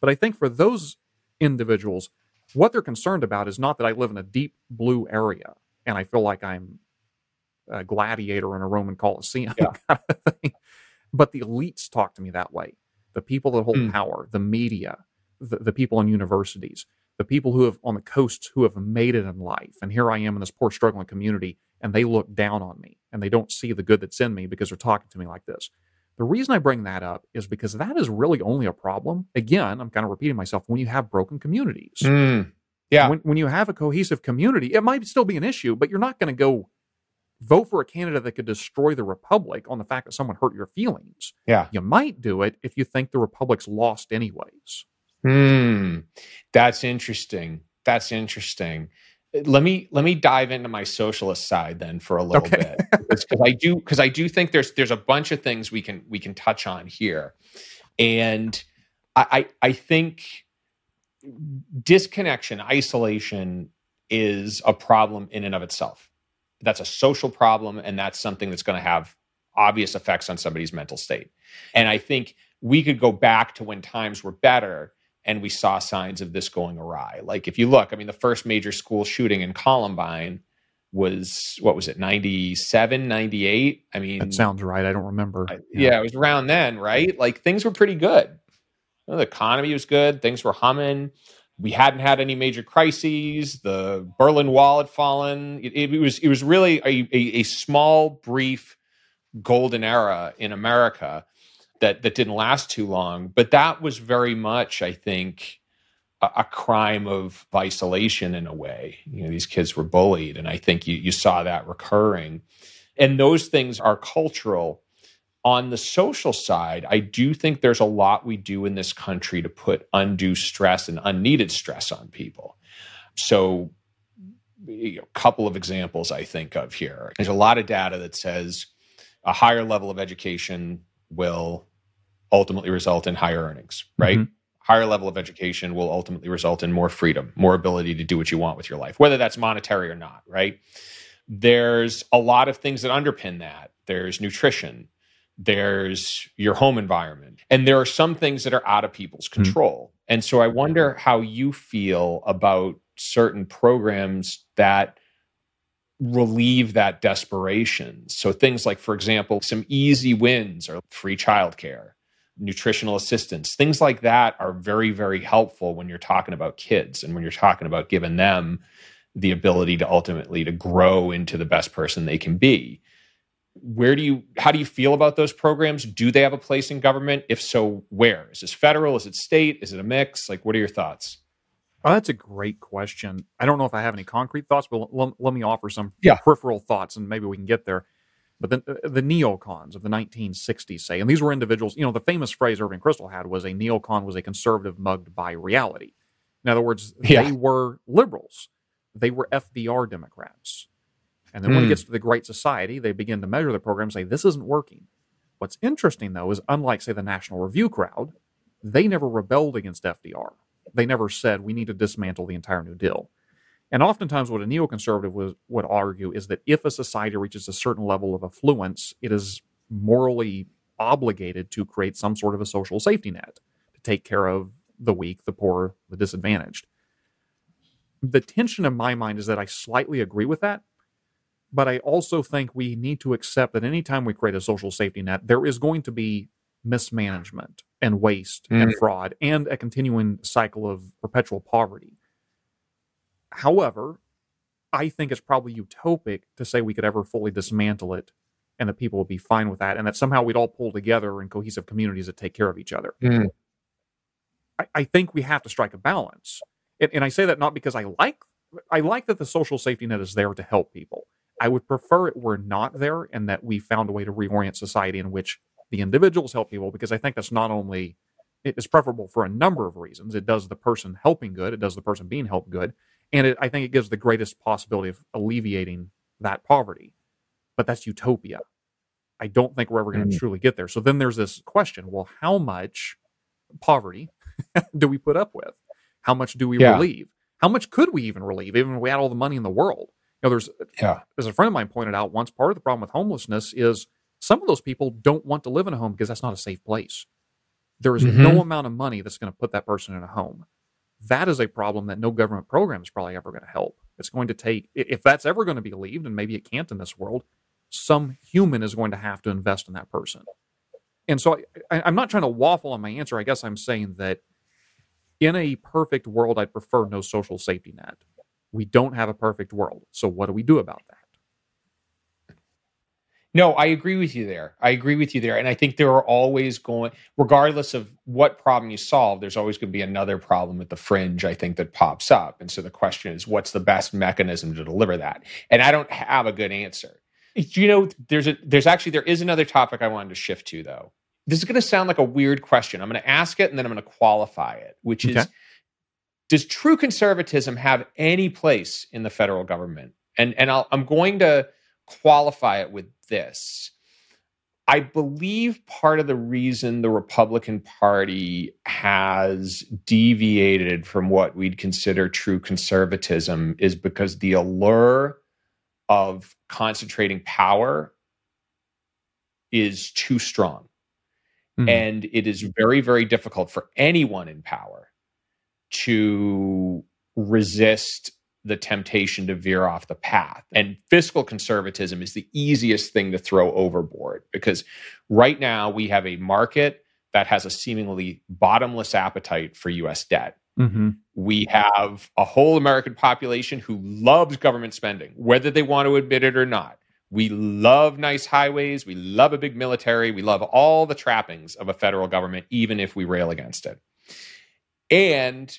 But I think for those individuals, what they're concerned about is not that I live in a deep blue area and I feel like I'm a gladiator in a Roman Colosseum, yeah. kind of but the elites talk to me that way. The people that hold mm. power, the media, the, the people in universities, the people who have on the coasts who have made it in life. And here I am in this poor struggling community, and they look down on me and they don't see the good that's in me because they're talking to me like this. The reason I bring that up is because that is really only a problem. Again, I'm kind of repeating myself when you have broken communities. Mm. Yeah. When, when you have a cohesive community, it might still be an issue, but you're not going to go vote for a candidate that could destroy the republic on the fact that someone hurt your feelings. Yeah. You might do it if you think the republic's lost anyways. Hmm. That's interesting. That's interesting. Let me let me dive into my socialist side then for a little okay. bit because I do because I do think there's there's a bunch of things we can we can touch on here, and I I, I think disconnection isolation is a problem in and of itself that's a social problem and that's something that's going to have obvious effects on somebody's mental state. And I think we could go back to when times were better and we saw signs of this going awry. Like if you look, I mean, the first major school shooting in Columbine was what was it 97 98 i mean that sounds right i don't remember yeah. yeah. it was around then right like things were pretty good you know, the economy was good things were humming we hadn't had any major crises. The Berlin Wall had fallen. It, it was it was really a, a, a, small, brief golden era in America that that didn't last too long. But that was very much, I think, a, a crime of isolation in a way. You know, these kids were bullied, and I think you you saw that recurring. And those things are cultural on the social side, I do think there's a lot we do in this country to put undue stress and unneeded stress on people. So, a couple of examples I think of here. There's a lot of data that says a higher level of education will ultimately result in higher earnings, right? Mm-hmm. Higher level of education will ultimately result in more freedom, more ability to do what you want with your life, whether that's monetary or not, right? There's a lot of things that underpin that. There's nutrition, there's your home environment and there are some things that are out of people's hmm. control mm-hmm. and so i wonder how you feel about certain programs that relieve that desperation so things like for example some easy wins or free childcare nutritional assistance things like that are very very helpful when you're talking about kids and when you're talking about giving them the ability to ultimately to grow into the best person they can be where do you how do you feel about those programs? Do they have a place in government? If so where? Is this federal? Is it state? Is it a mix? Like what are your thoughts? Oh, that's a great question. I don't know if i have any concrete thoughts but l- let me offer some yeah. peripheral thoughts and maybe we can get there. But the, uh, the neocons of the 1960s say and these were individuals you know the famous phrase irving kristol had was a neocon was a conservative mugged by reality. In other words yeah. they were liberals. They were fdr democrats and then mm. when it hmm. gets to the Great Society, they begin to measure the program and say, this isn't working. What's interesting, though, is unlike, say, the National Review crowd, they never rebelled against FDR. They never said, we need to dismantle the entire New Deal. And oftentimes, what a neoconservative was, would argue is that if a society reaches a certain level of affluence, it is morally obligated to create some sort of a social safety net to take care of the weak, the poor, the disadvantaged. The tension in my mind is that I slightly agree with that but I also think we need to accept that anytime we create a social safety net, there is going to be mismanagement and waste mm. and fraud and a continuing cycle of perpetual poverty. However, I think it's probably utopic to say we could ever fully dismantle it and that people would be fine with that and that somehow we'd all pull together in cohesive communities that take care of each other. Mm. I, I, think we have to strike a balance. And, and I say that not because I like I like that the social safety net is there to help people. I would prefer it were not there and that we found a way to reorient society in which the individuals help people because I think that's not only it is preferable for a number of reasons. It does the person helping good, it does the person being helped good, and it, I think it gives the greatest possibility of alleviating that poverty. But that's utopia. I don't think we're ever going to mm. truly get there. So then there's this question: Well, how much poverty do we put up with? How much do we yeah. relieve? How much could we even relieve, even if we had all the money in the world? Know, there's yeah. as a friend of mine pointed out once, part of the problem with homelessness is some of those people don't want to live in a home because that's not a safe place. There is mm-hmm. no amount of money that's going to put that person in a home. That is a problem that no government program is probably ever going to help. It's going to take, if that's ever going to be believed, and maybe it can't in this world, some human is going to have to invest in that person. And so I, am not trying to waffle on my answer. I guess I'm saying that in a perfect world, I'd prefer no social safety net. We don't have a perfect world. So what do we do about that? No, I agree with you there. I agree with you there. And I think there are always going, regardless of what problem you solve, there's always going to be another problem at the fringe, I think, that pops up. And so the question is, what's the best mechanism to deliver that? And I don't have a good answer. You know, there's a there's actually there is another topic I wanted to shift to though. This is going to sound like a weird question. I'm going to ask it and then I'm going to qualify it, which okay. is does true conservatism have any place in the federal government? And and i I'm going to qualify it with this. I believe part of the reason the Republican Party has deviated from what we'd consider true conservatism is because the allure of concentrating power is too strong. Mm-hmm. And it is very, very difficult for anyone in power to resist the temptation to veer off the path. And fiscal conservatism is the easiest thing to throw overboard because right now we have a market that has a seemingly bottomless appetite for US debt. Mm-hmm. We have a whole American population who loves government spending, whether they want to admit it or not. We love nice highways. We love a big military. We love all the trappings of a federal government, even if we rail against it. And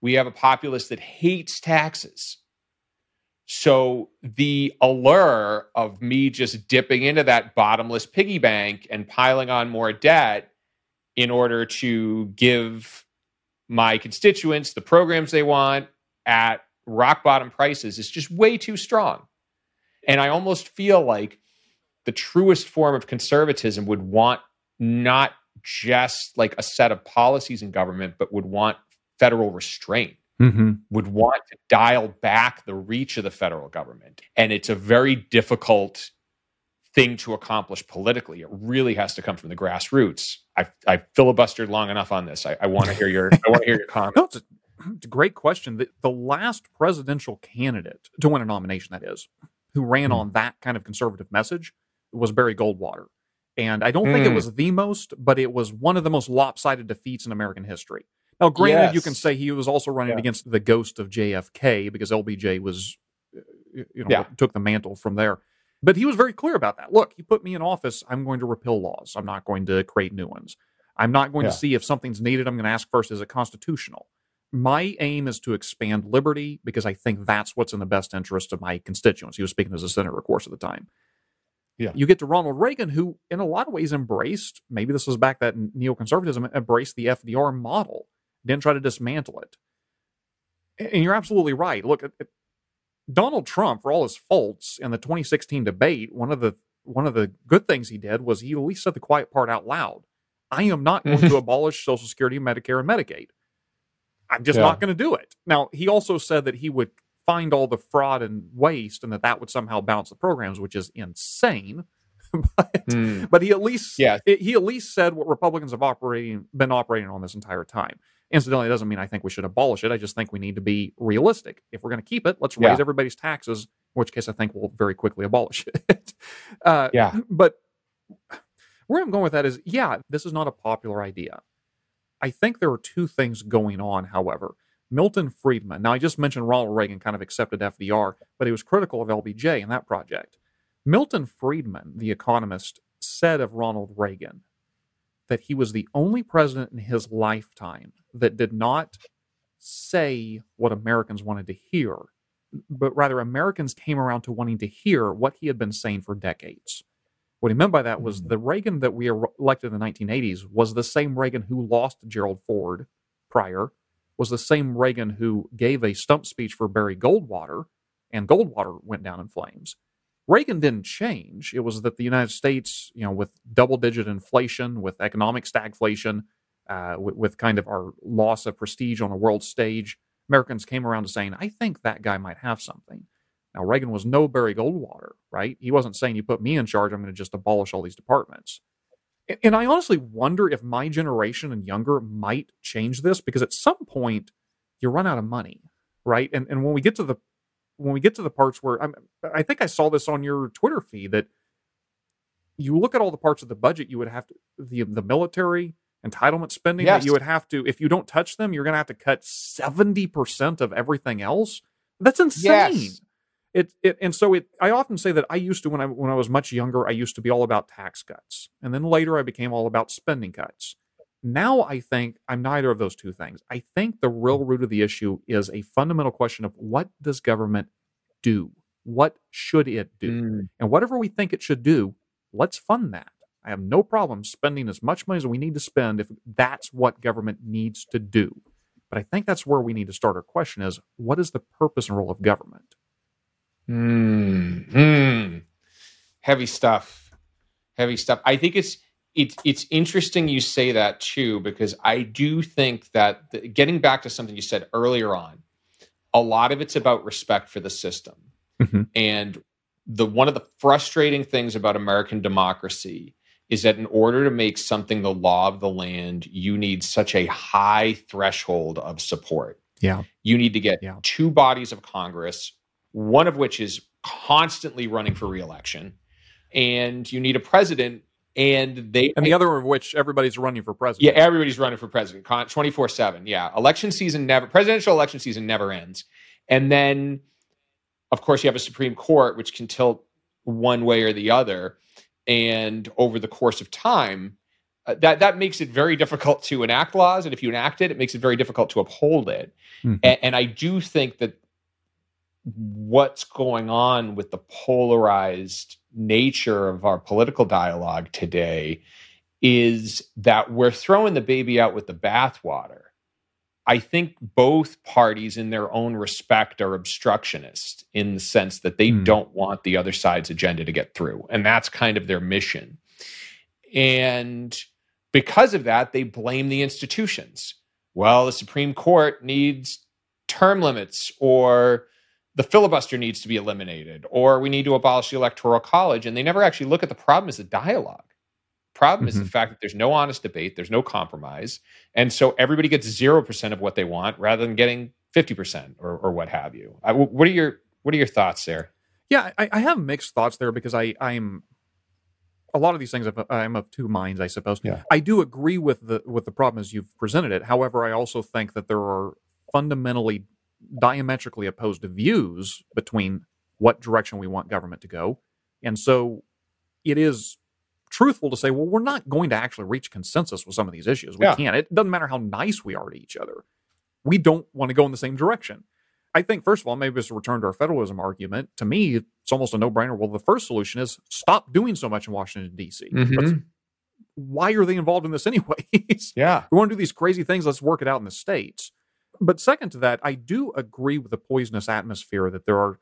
we have a populace that hates taxes. So the allure of me just dipping into that bottomless piggy bank and piling on more debt in order to give my constituents the programs they want at rock bottom prices is just way too strong. And I almost feel like the truest form of conservatism would want not just like a set of policies in government, but would want federal restraint. Mm-hmm. Would want to dial back the reach of the federal government. And it's a very difficult thing to accomplish politically. It really has to come from the grassroots. I, I filibustered long enough on this. I, I want to hear your I want to hear your comment. no, it's, a, it's a great question. The, the last presidential candidate to win a nomination, that is, who ran mm. on that kind of conservative message was Barry Goldwater. And I don't mm. think it hmm. was the most, but it was one of the most lopsided defeats in American history. Now, granted, yes. you can say he was also running yeah. against the ghost of JFK because LBJ was, uh, you know, yeah. took the mantle from there. But he was very clear about that. Look, he put me in office. I'm going to repeal laws. I'm not going to create new ones. I'm not going yeah. to see if something's needed. I'm going to ask first, is it constitutional? my aim is to expand liberty because I think that's what's in the best interest of my constituents. He was speaking as a senator, of course, at the time. Yeah. You get to Ronald Reagan, who in a lot of ways embraced, maybe this was back that neoconservatism, embraced the FDR model, didn't try to dismantle it. And you're absolutely right. Look, Donald Trump, for all his faults in the 2016 debate, one of the one of the good things he did was he at least said the quiet part out loud. I am not going to abolish Social Security, Medicare, and Medicaid. I'm just yeah. not going to do it. Now, he also said that he would find all the fraud and waste and that that would somehow balance the programs, which is insane. but, mm. but, he at least yeah. he at least said what Republicans have operating been operating on this entire time. Incidentally, it doesn't mean I think we should abolish it. I just think we need to be realistic. If we're going to keep it, let's raise yeah. everybody's taxes. In which case, I think we'll very quickly abolish it. uh, yeah. But where I'm going with that is, yeah, this is not a popular idea. I think there are two things going on, however. Milton Friedman, now I just mentioned Ronald Reagan kind of accepted FDR, but he was critical of LBJ in that project. Milton Friedman, the economist, said of Ronald Reagan that he was the only president in his lifetime that did not say what Americans wanted to hear, but rather Americans came around to wanting to hear what he had been saying for decades. What he meant by that was mm-hmm. the Reagan that we elected in the 1980s was the same Reagan who lost Gerald Ford prior, was the same Reagan who gave a stump speech for Barry Goldwater, and Goldwater went down in flames. Reagan didn't change. It was that the United States, you know, with double digit inflation, with economic stagflation, uh, with, with, kind of our loss of prestige on a world stage, Americans came around to saying, I think that guy might have something. Now, Reagan was no Barry Goldwater, right? He wasn't saying you put me in charge, I'm going to just abolish all these departments. And I honestly wonder if my generation and younger might change this because at some point you run out of money, right? And and when we get to the when we get to the parts where I'm, I think I saw this on your Twitter feed that you look at all the parts of the budget you would have to the the military entitlement spending yes. that you would have to if you don't touch them you're going to have to cut 70% of everything else that's insane yes. It, it and so it i often say that i used to when i when i was much younger i used to be all about tax cuts and then later i became all about spending cuts now i think i'm neither of those two things i think the real root of the issue is a fundamental question of what does government do what should it do mm. and whatever we think it should do let's fund that I have no problem spending as much money as we need to spend if that's what government needs to do. But I think that's where we need to start our question is what is the purpose and role of government? Hmm. Heavy stuff. Heavy stuff. I think it's it's it's interesting you say that too because I do think that the, getting back to something you said earlier on, a lot of it's about respect for the system. Mm-hmm. And the one of the frustrating things about American democracy is that in order to make something the law of the land, you need such a high threshold of support. Yeah. You need to get yeah. two bodies of Congress, one of which is constantly running for reelection, and you need a president and they and the other of which everybody's running for president. Yeah, everybody's running for president, twenty four seven. Yeah, election season never, presidential election season never ends, and then, of course, you have a Supreme Court which can tilt one way or the other and over the course of time uh, that that makes it very difficult to enact laws and if you enact it it makes it very difficult to uphold it mm-hmm. and, and i do think that what's going on with the polarized nature of our political dialogue today is that we're throwing the baby out with the bathwater I think both parties, in their own respect, are obstructionist in the sense that they mm. don't want the other side's agenda to get through. And that's kind of their mission. And because of that, they blame the institutions. Well, the Supreme Court needs term limits, or the filibuster needs to be eliminated, or we need to abolish the Electoral College. And they never actually look at the problem as a dialogue. Problem mm-hmm. is the mm-hmm. fact that there's no honest debate, there's no compromise, and so everybody gets zero percent of what they want rather than getting fifty percent or, or what have you. I, what are your what are your thoughts there? Yeah, I, I have mixed thoughts there because I I'm a lot of these things I'm of two minds, I suppose. Yeah. I do agree with the with the problem as you've presented it. However, I also think that there are fundamentally diametrically opposed views between what direction we want government to go, and so it is truthful to say, well, we're not going to actually reach consensus with some of these issues. We yeah. can't. It doesn't matter how nice we are to each other. We don't want to go in the same direction. I think, first of all, maybe it's a return to our federalism argument. To me, it's almost a no brainer. Well, the first solution is stop doing so much in Washington, D.C. Mm-hmm. Why are they involved in this, anyways? Yeah. we want to do these crazy things. Let's work it out in the states. But second to that, I do agree with the poisonous atmosphere that there are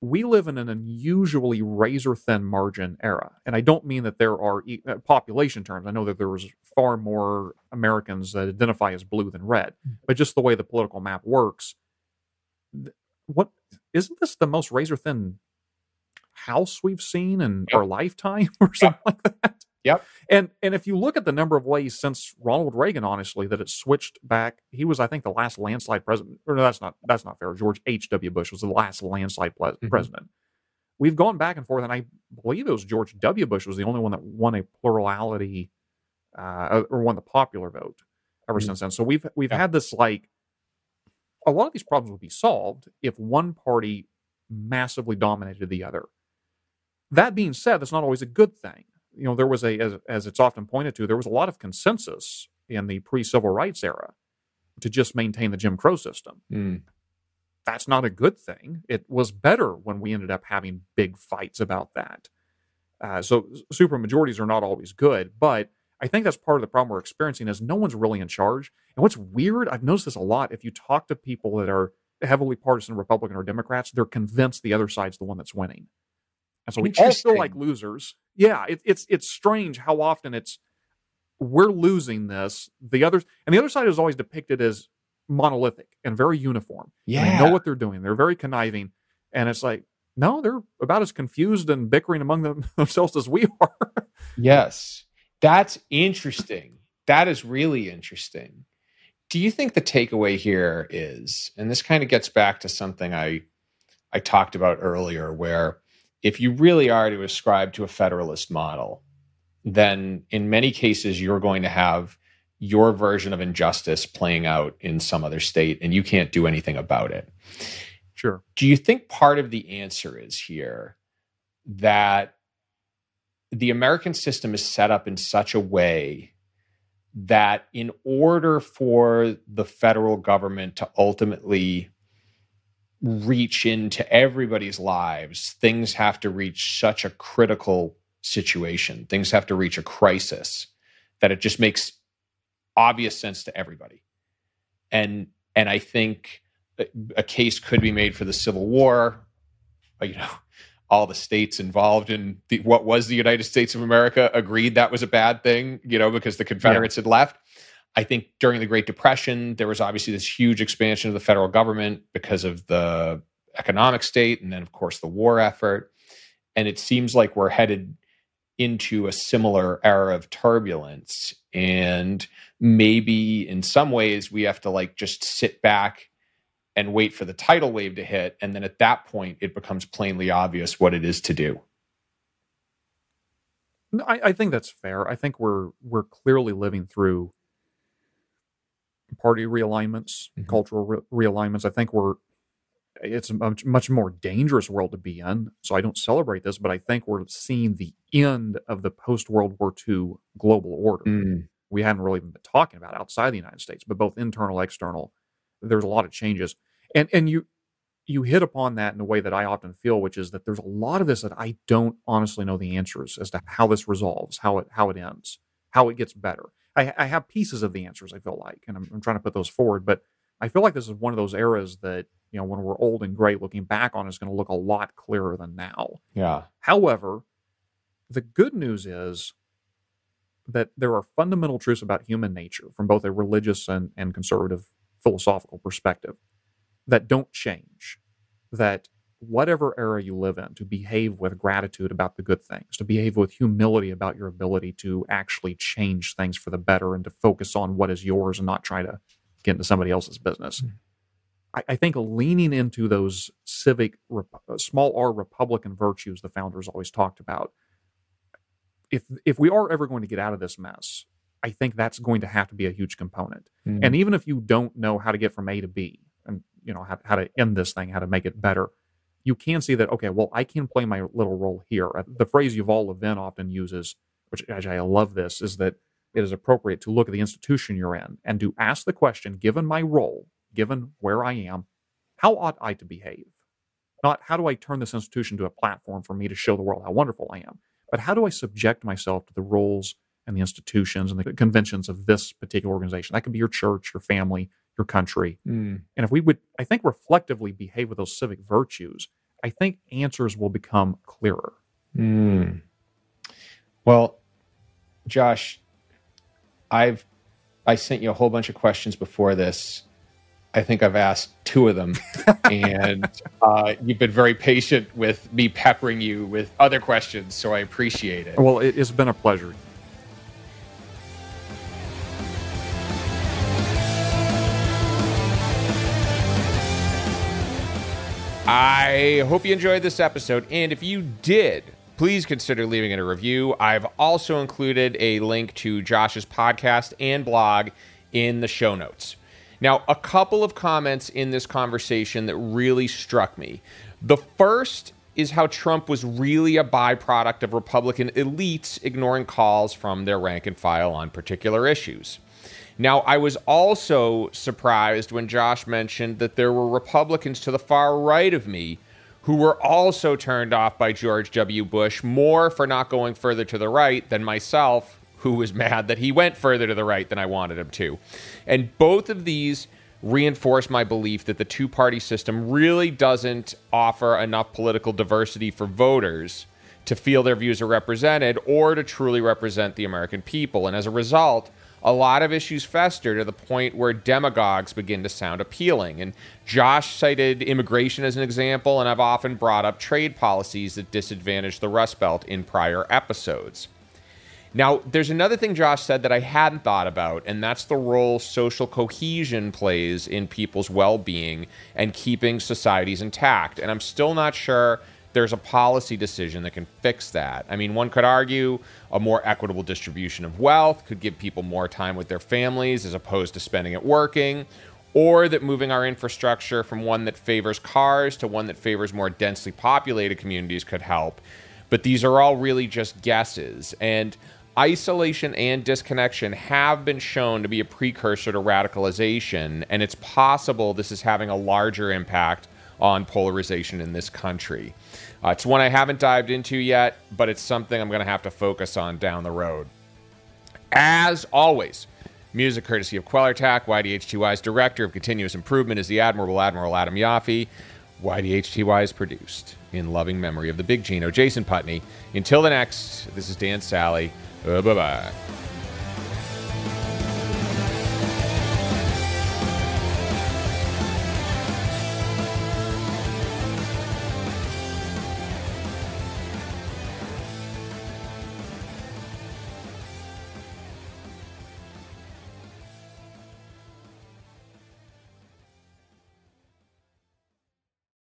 we live in an unusually razor thin margin era. And I don't mean that there are uh, population terms. I know that there's far more Americans that identify as blue than red, mm. but just the way the political map works, what isn't this the most razor thin house we've seen in our lifetime or something like that? Yep. And and if you look at the number of ways since Ronald Reagan, honestly, that it switched back, he was, I think, the last landslide president. Or no, that's not that's not fair. George H. W. Bush was the last landslide ple- mm-hmm. president. We've gone back and forth, and I believe it was George W. Bush was the only one that won a plurality uh, or won the popular vote ever mm-hmm. since then. So we've we've yeah. had this like a lot of these problems would be solved if one party massively dominated the other. That being said, that's not always a good thing you know, there was a, as, as it's often pointed to, there was a lot of consensus in the pre civil rights era to just maintain the Jim Crow system. Mm. That's not a good thing. It was better when we ended up having big fights about that. Uh, so super majorities are not always good, but I think that's part of the problem we're experiencing is no one's really in charge. And what's weird, I've noticed this a lot. If you talk to people that are heavily partisan Republican or Democrats, they're convinced the other side's the one that's winning. And so we all feel like losers. Yeah, it, it's it's strange how often it's we're losing this. The others and the other side is always depicted as monolithic and very uniform. Yeah, they know what they're doing. They're very conniving, and it's like No, they're about as confused and bickering among them, themselves as we are. yes. That's interesting. That is really interesting. Do you think the takeaway here is, and this kind of gets back to something I I talked about earlier, where if you really are to ascribe to a federalist model, then in many cases you're going to have your version of injustice playing out in some other state and you can't do anything about it. Sure. Do you think part of the answer is here that the American system is set up in such a way that in order for the federal government to ultimately reach into everybody's lives, things have to reach such a critical situation, things have to reach a crisis that it just makes obvious sense to everybody. And and I think a case could be made for the Civil War. You know, all the states involved in the, what was the United States of America agreed that was a bad thing. You know, because the Confederates yeah. had left. I think during the Great Depression, there was obviously this huge expansion of the federal government because of the economic state, and then of course the war effort. And it seems like we're headed into a similar era of turbulence. And maybe in some ways we have to like just sit back and wait for the tidal wave to hit. And then at that point it becomes plainly obvious what it is to do. I, I think that's fair. I think we're we're clearly living through party realignments mm-hmm. cultural re- realignments i think we're it's a much, much more dangerous world to be in. So I don't celebrate this, but I think we're seeing the end of the post World War II global order. Mm. We haven't really been talking about outside the United States, but both internal, external. There's a lot of changes, and and you you hit upon that in a way that I often feel, which is that there's a lot of this that I don't honestly know the answers as to how this resolves, how it how it ends, how it gets better. I, I have pieces of the answers. I feel like, and I'm, I'm trying to put those forward, but I feel like this is one of those eras that you know when we're old and gray, looking back on is going to look a lot clearer than now. Yeah. However, the good news is that there are fundamental truths about human nature from both a religious and, and conservative philosophical perspective that don't change. That whatever era you live in, to behave with gratitude about the good things, to behave with humility about your ability to actually change things for the better and to focus on what is yours and not try to get into somebody else's business. Mm-hmm. I, I, think leaning into those civic, small r Republican virtues the founders always talked about. If if we are ever going to get out of this mess, I think that's going to have to be a huge component. Mm-hmm. And even if you don't know how to get from A to B, and you know how, how to end this thing, how to make it better, you can see that okay, well, I can play my little role here. Uh, the phrase Yuval Levin often uses, which I love this, is that it is appropriate to look at the institution you're in and to ask the question given my role, given where I am, how ought I to behave? Not how do I turn this institution to a platform for me to show the world how wonderful I am, but how do I subject myself to the roles and the institutions and the conventions of this particular organization? That could be your church, your family, your country. Mm. And if we would, I think, reflectively behave with those civic virtues, I think answers will become clearer. Mm. Well, Josh, I've I sent you a whole bunch of questions before this. I think I've asked two of them, and uh, you've been very patient with me peppering you with other questions, so I appreciate it. Well, it's been a pleasure. I hope you enjoyed this episode, and if you did, please consider leaving it a review. I've also included a link to Josh's podcast and blog in the show notes. Now, a couple of comments in this conversation that really struck me. The first is how Trump was really a byproduct of Republican elites ignoring calls from their rank and file on particular issues. Now, I was also surprised when Josh mentioned that there were Republicans to the far right of me who were also turned off by George W. Bush more for not going further to the right than myself, who was mad that he went further to the right than I wanted him to. And both of these reinforce my belief that the two party system really doesn't offer enough political diversity for voters to feel their views are represented or to truly represent the American people. And as a result, a lot of issues fester to the point where demagogues begin to sound appealing. And Josh cited immigration as an example, and I've often brought up trade policies that disadvantage the Rust Belt in prior episodes. Now, there's another thing Josh said that I hadn't thought about, and that's the role social cohesion plays in people's well being and keeping societies intact. And I'm still not sure there's a policy decision that can fix that. I mean, one could argue a more equitable distribution of wealth could give people more time with their families as opposed to spending it working, or that moving our infrastructure from one that favors cars to one that favors more densely populated communities could help. But these are all really just guesses. And isolation and disconnection have been shown to be a precursor to radicalization, and it's possible this is having a larger impact on polarization in this country. Uh, it's one I haven't dived into yet, but it's something I'm going to have to focus on down the road. As always, music courtesy of Quellertac, YDHTY's director of continuous improvement is the Admirable Admiral Adam Yaffe. YDHTY is produced in loving memory of the Big Gino, Jason Putney. Until the next, this is Dan Sally. Uh, bye bye.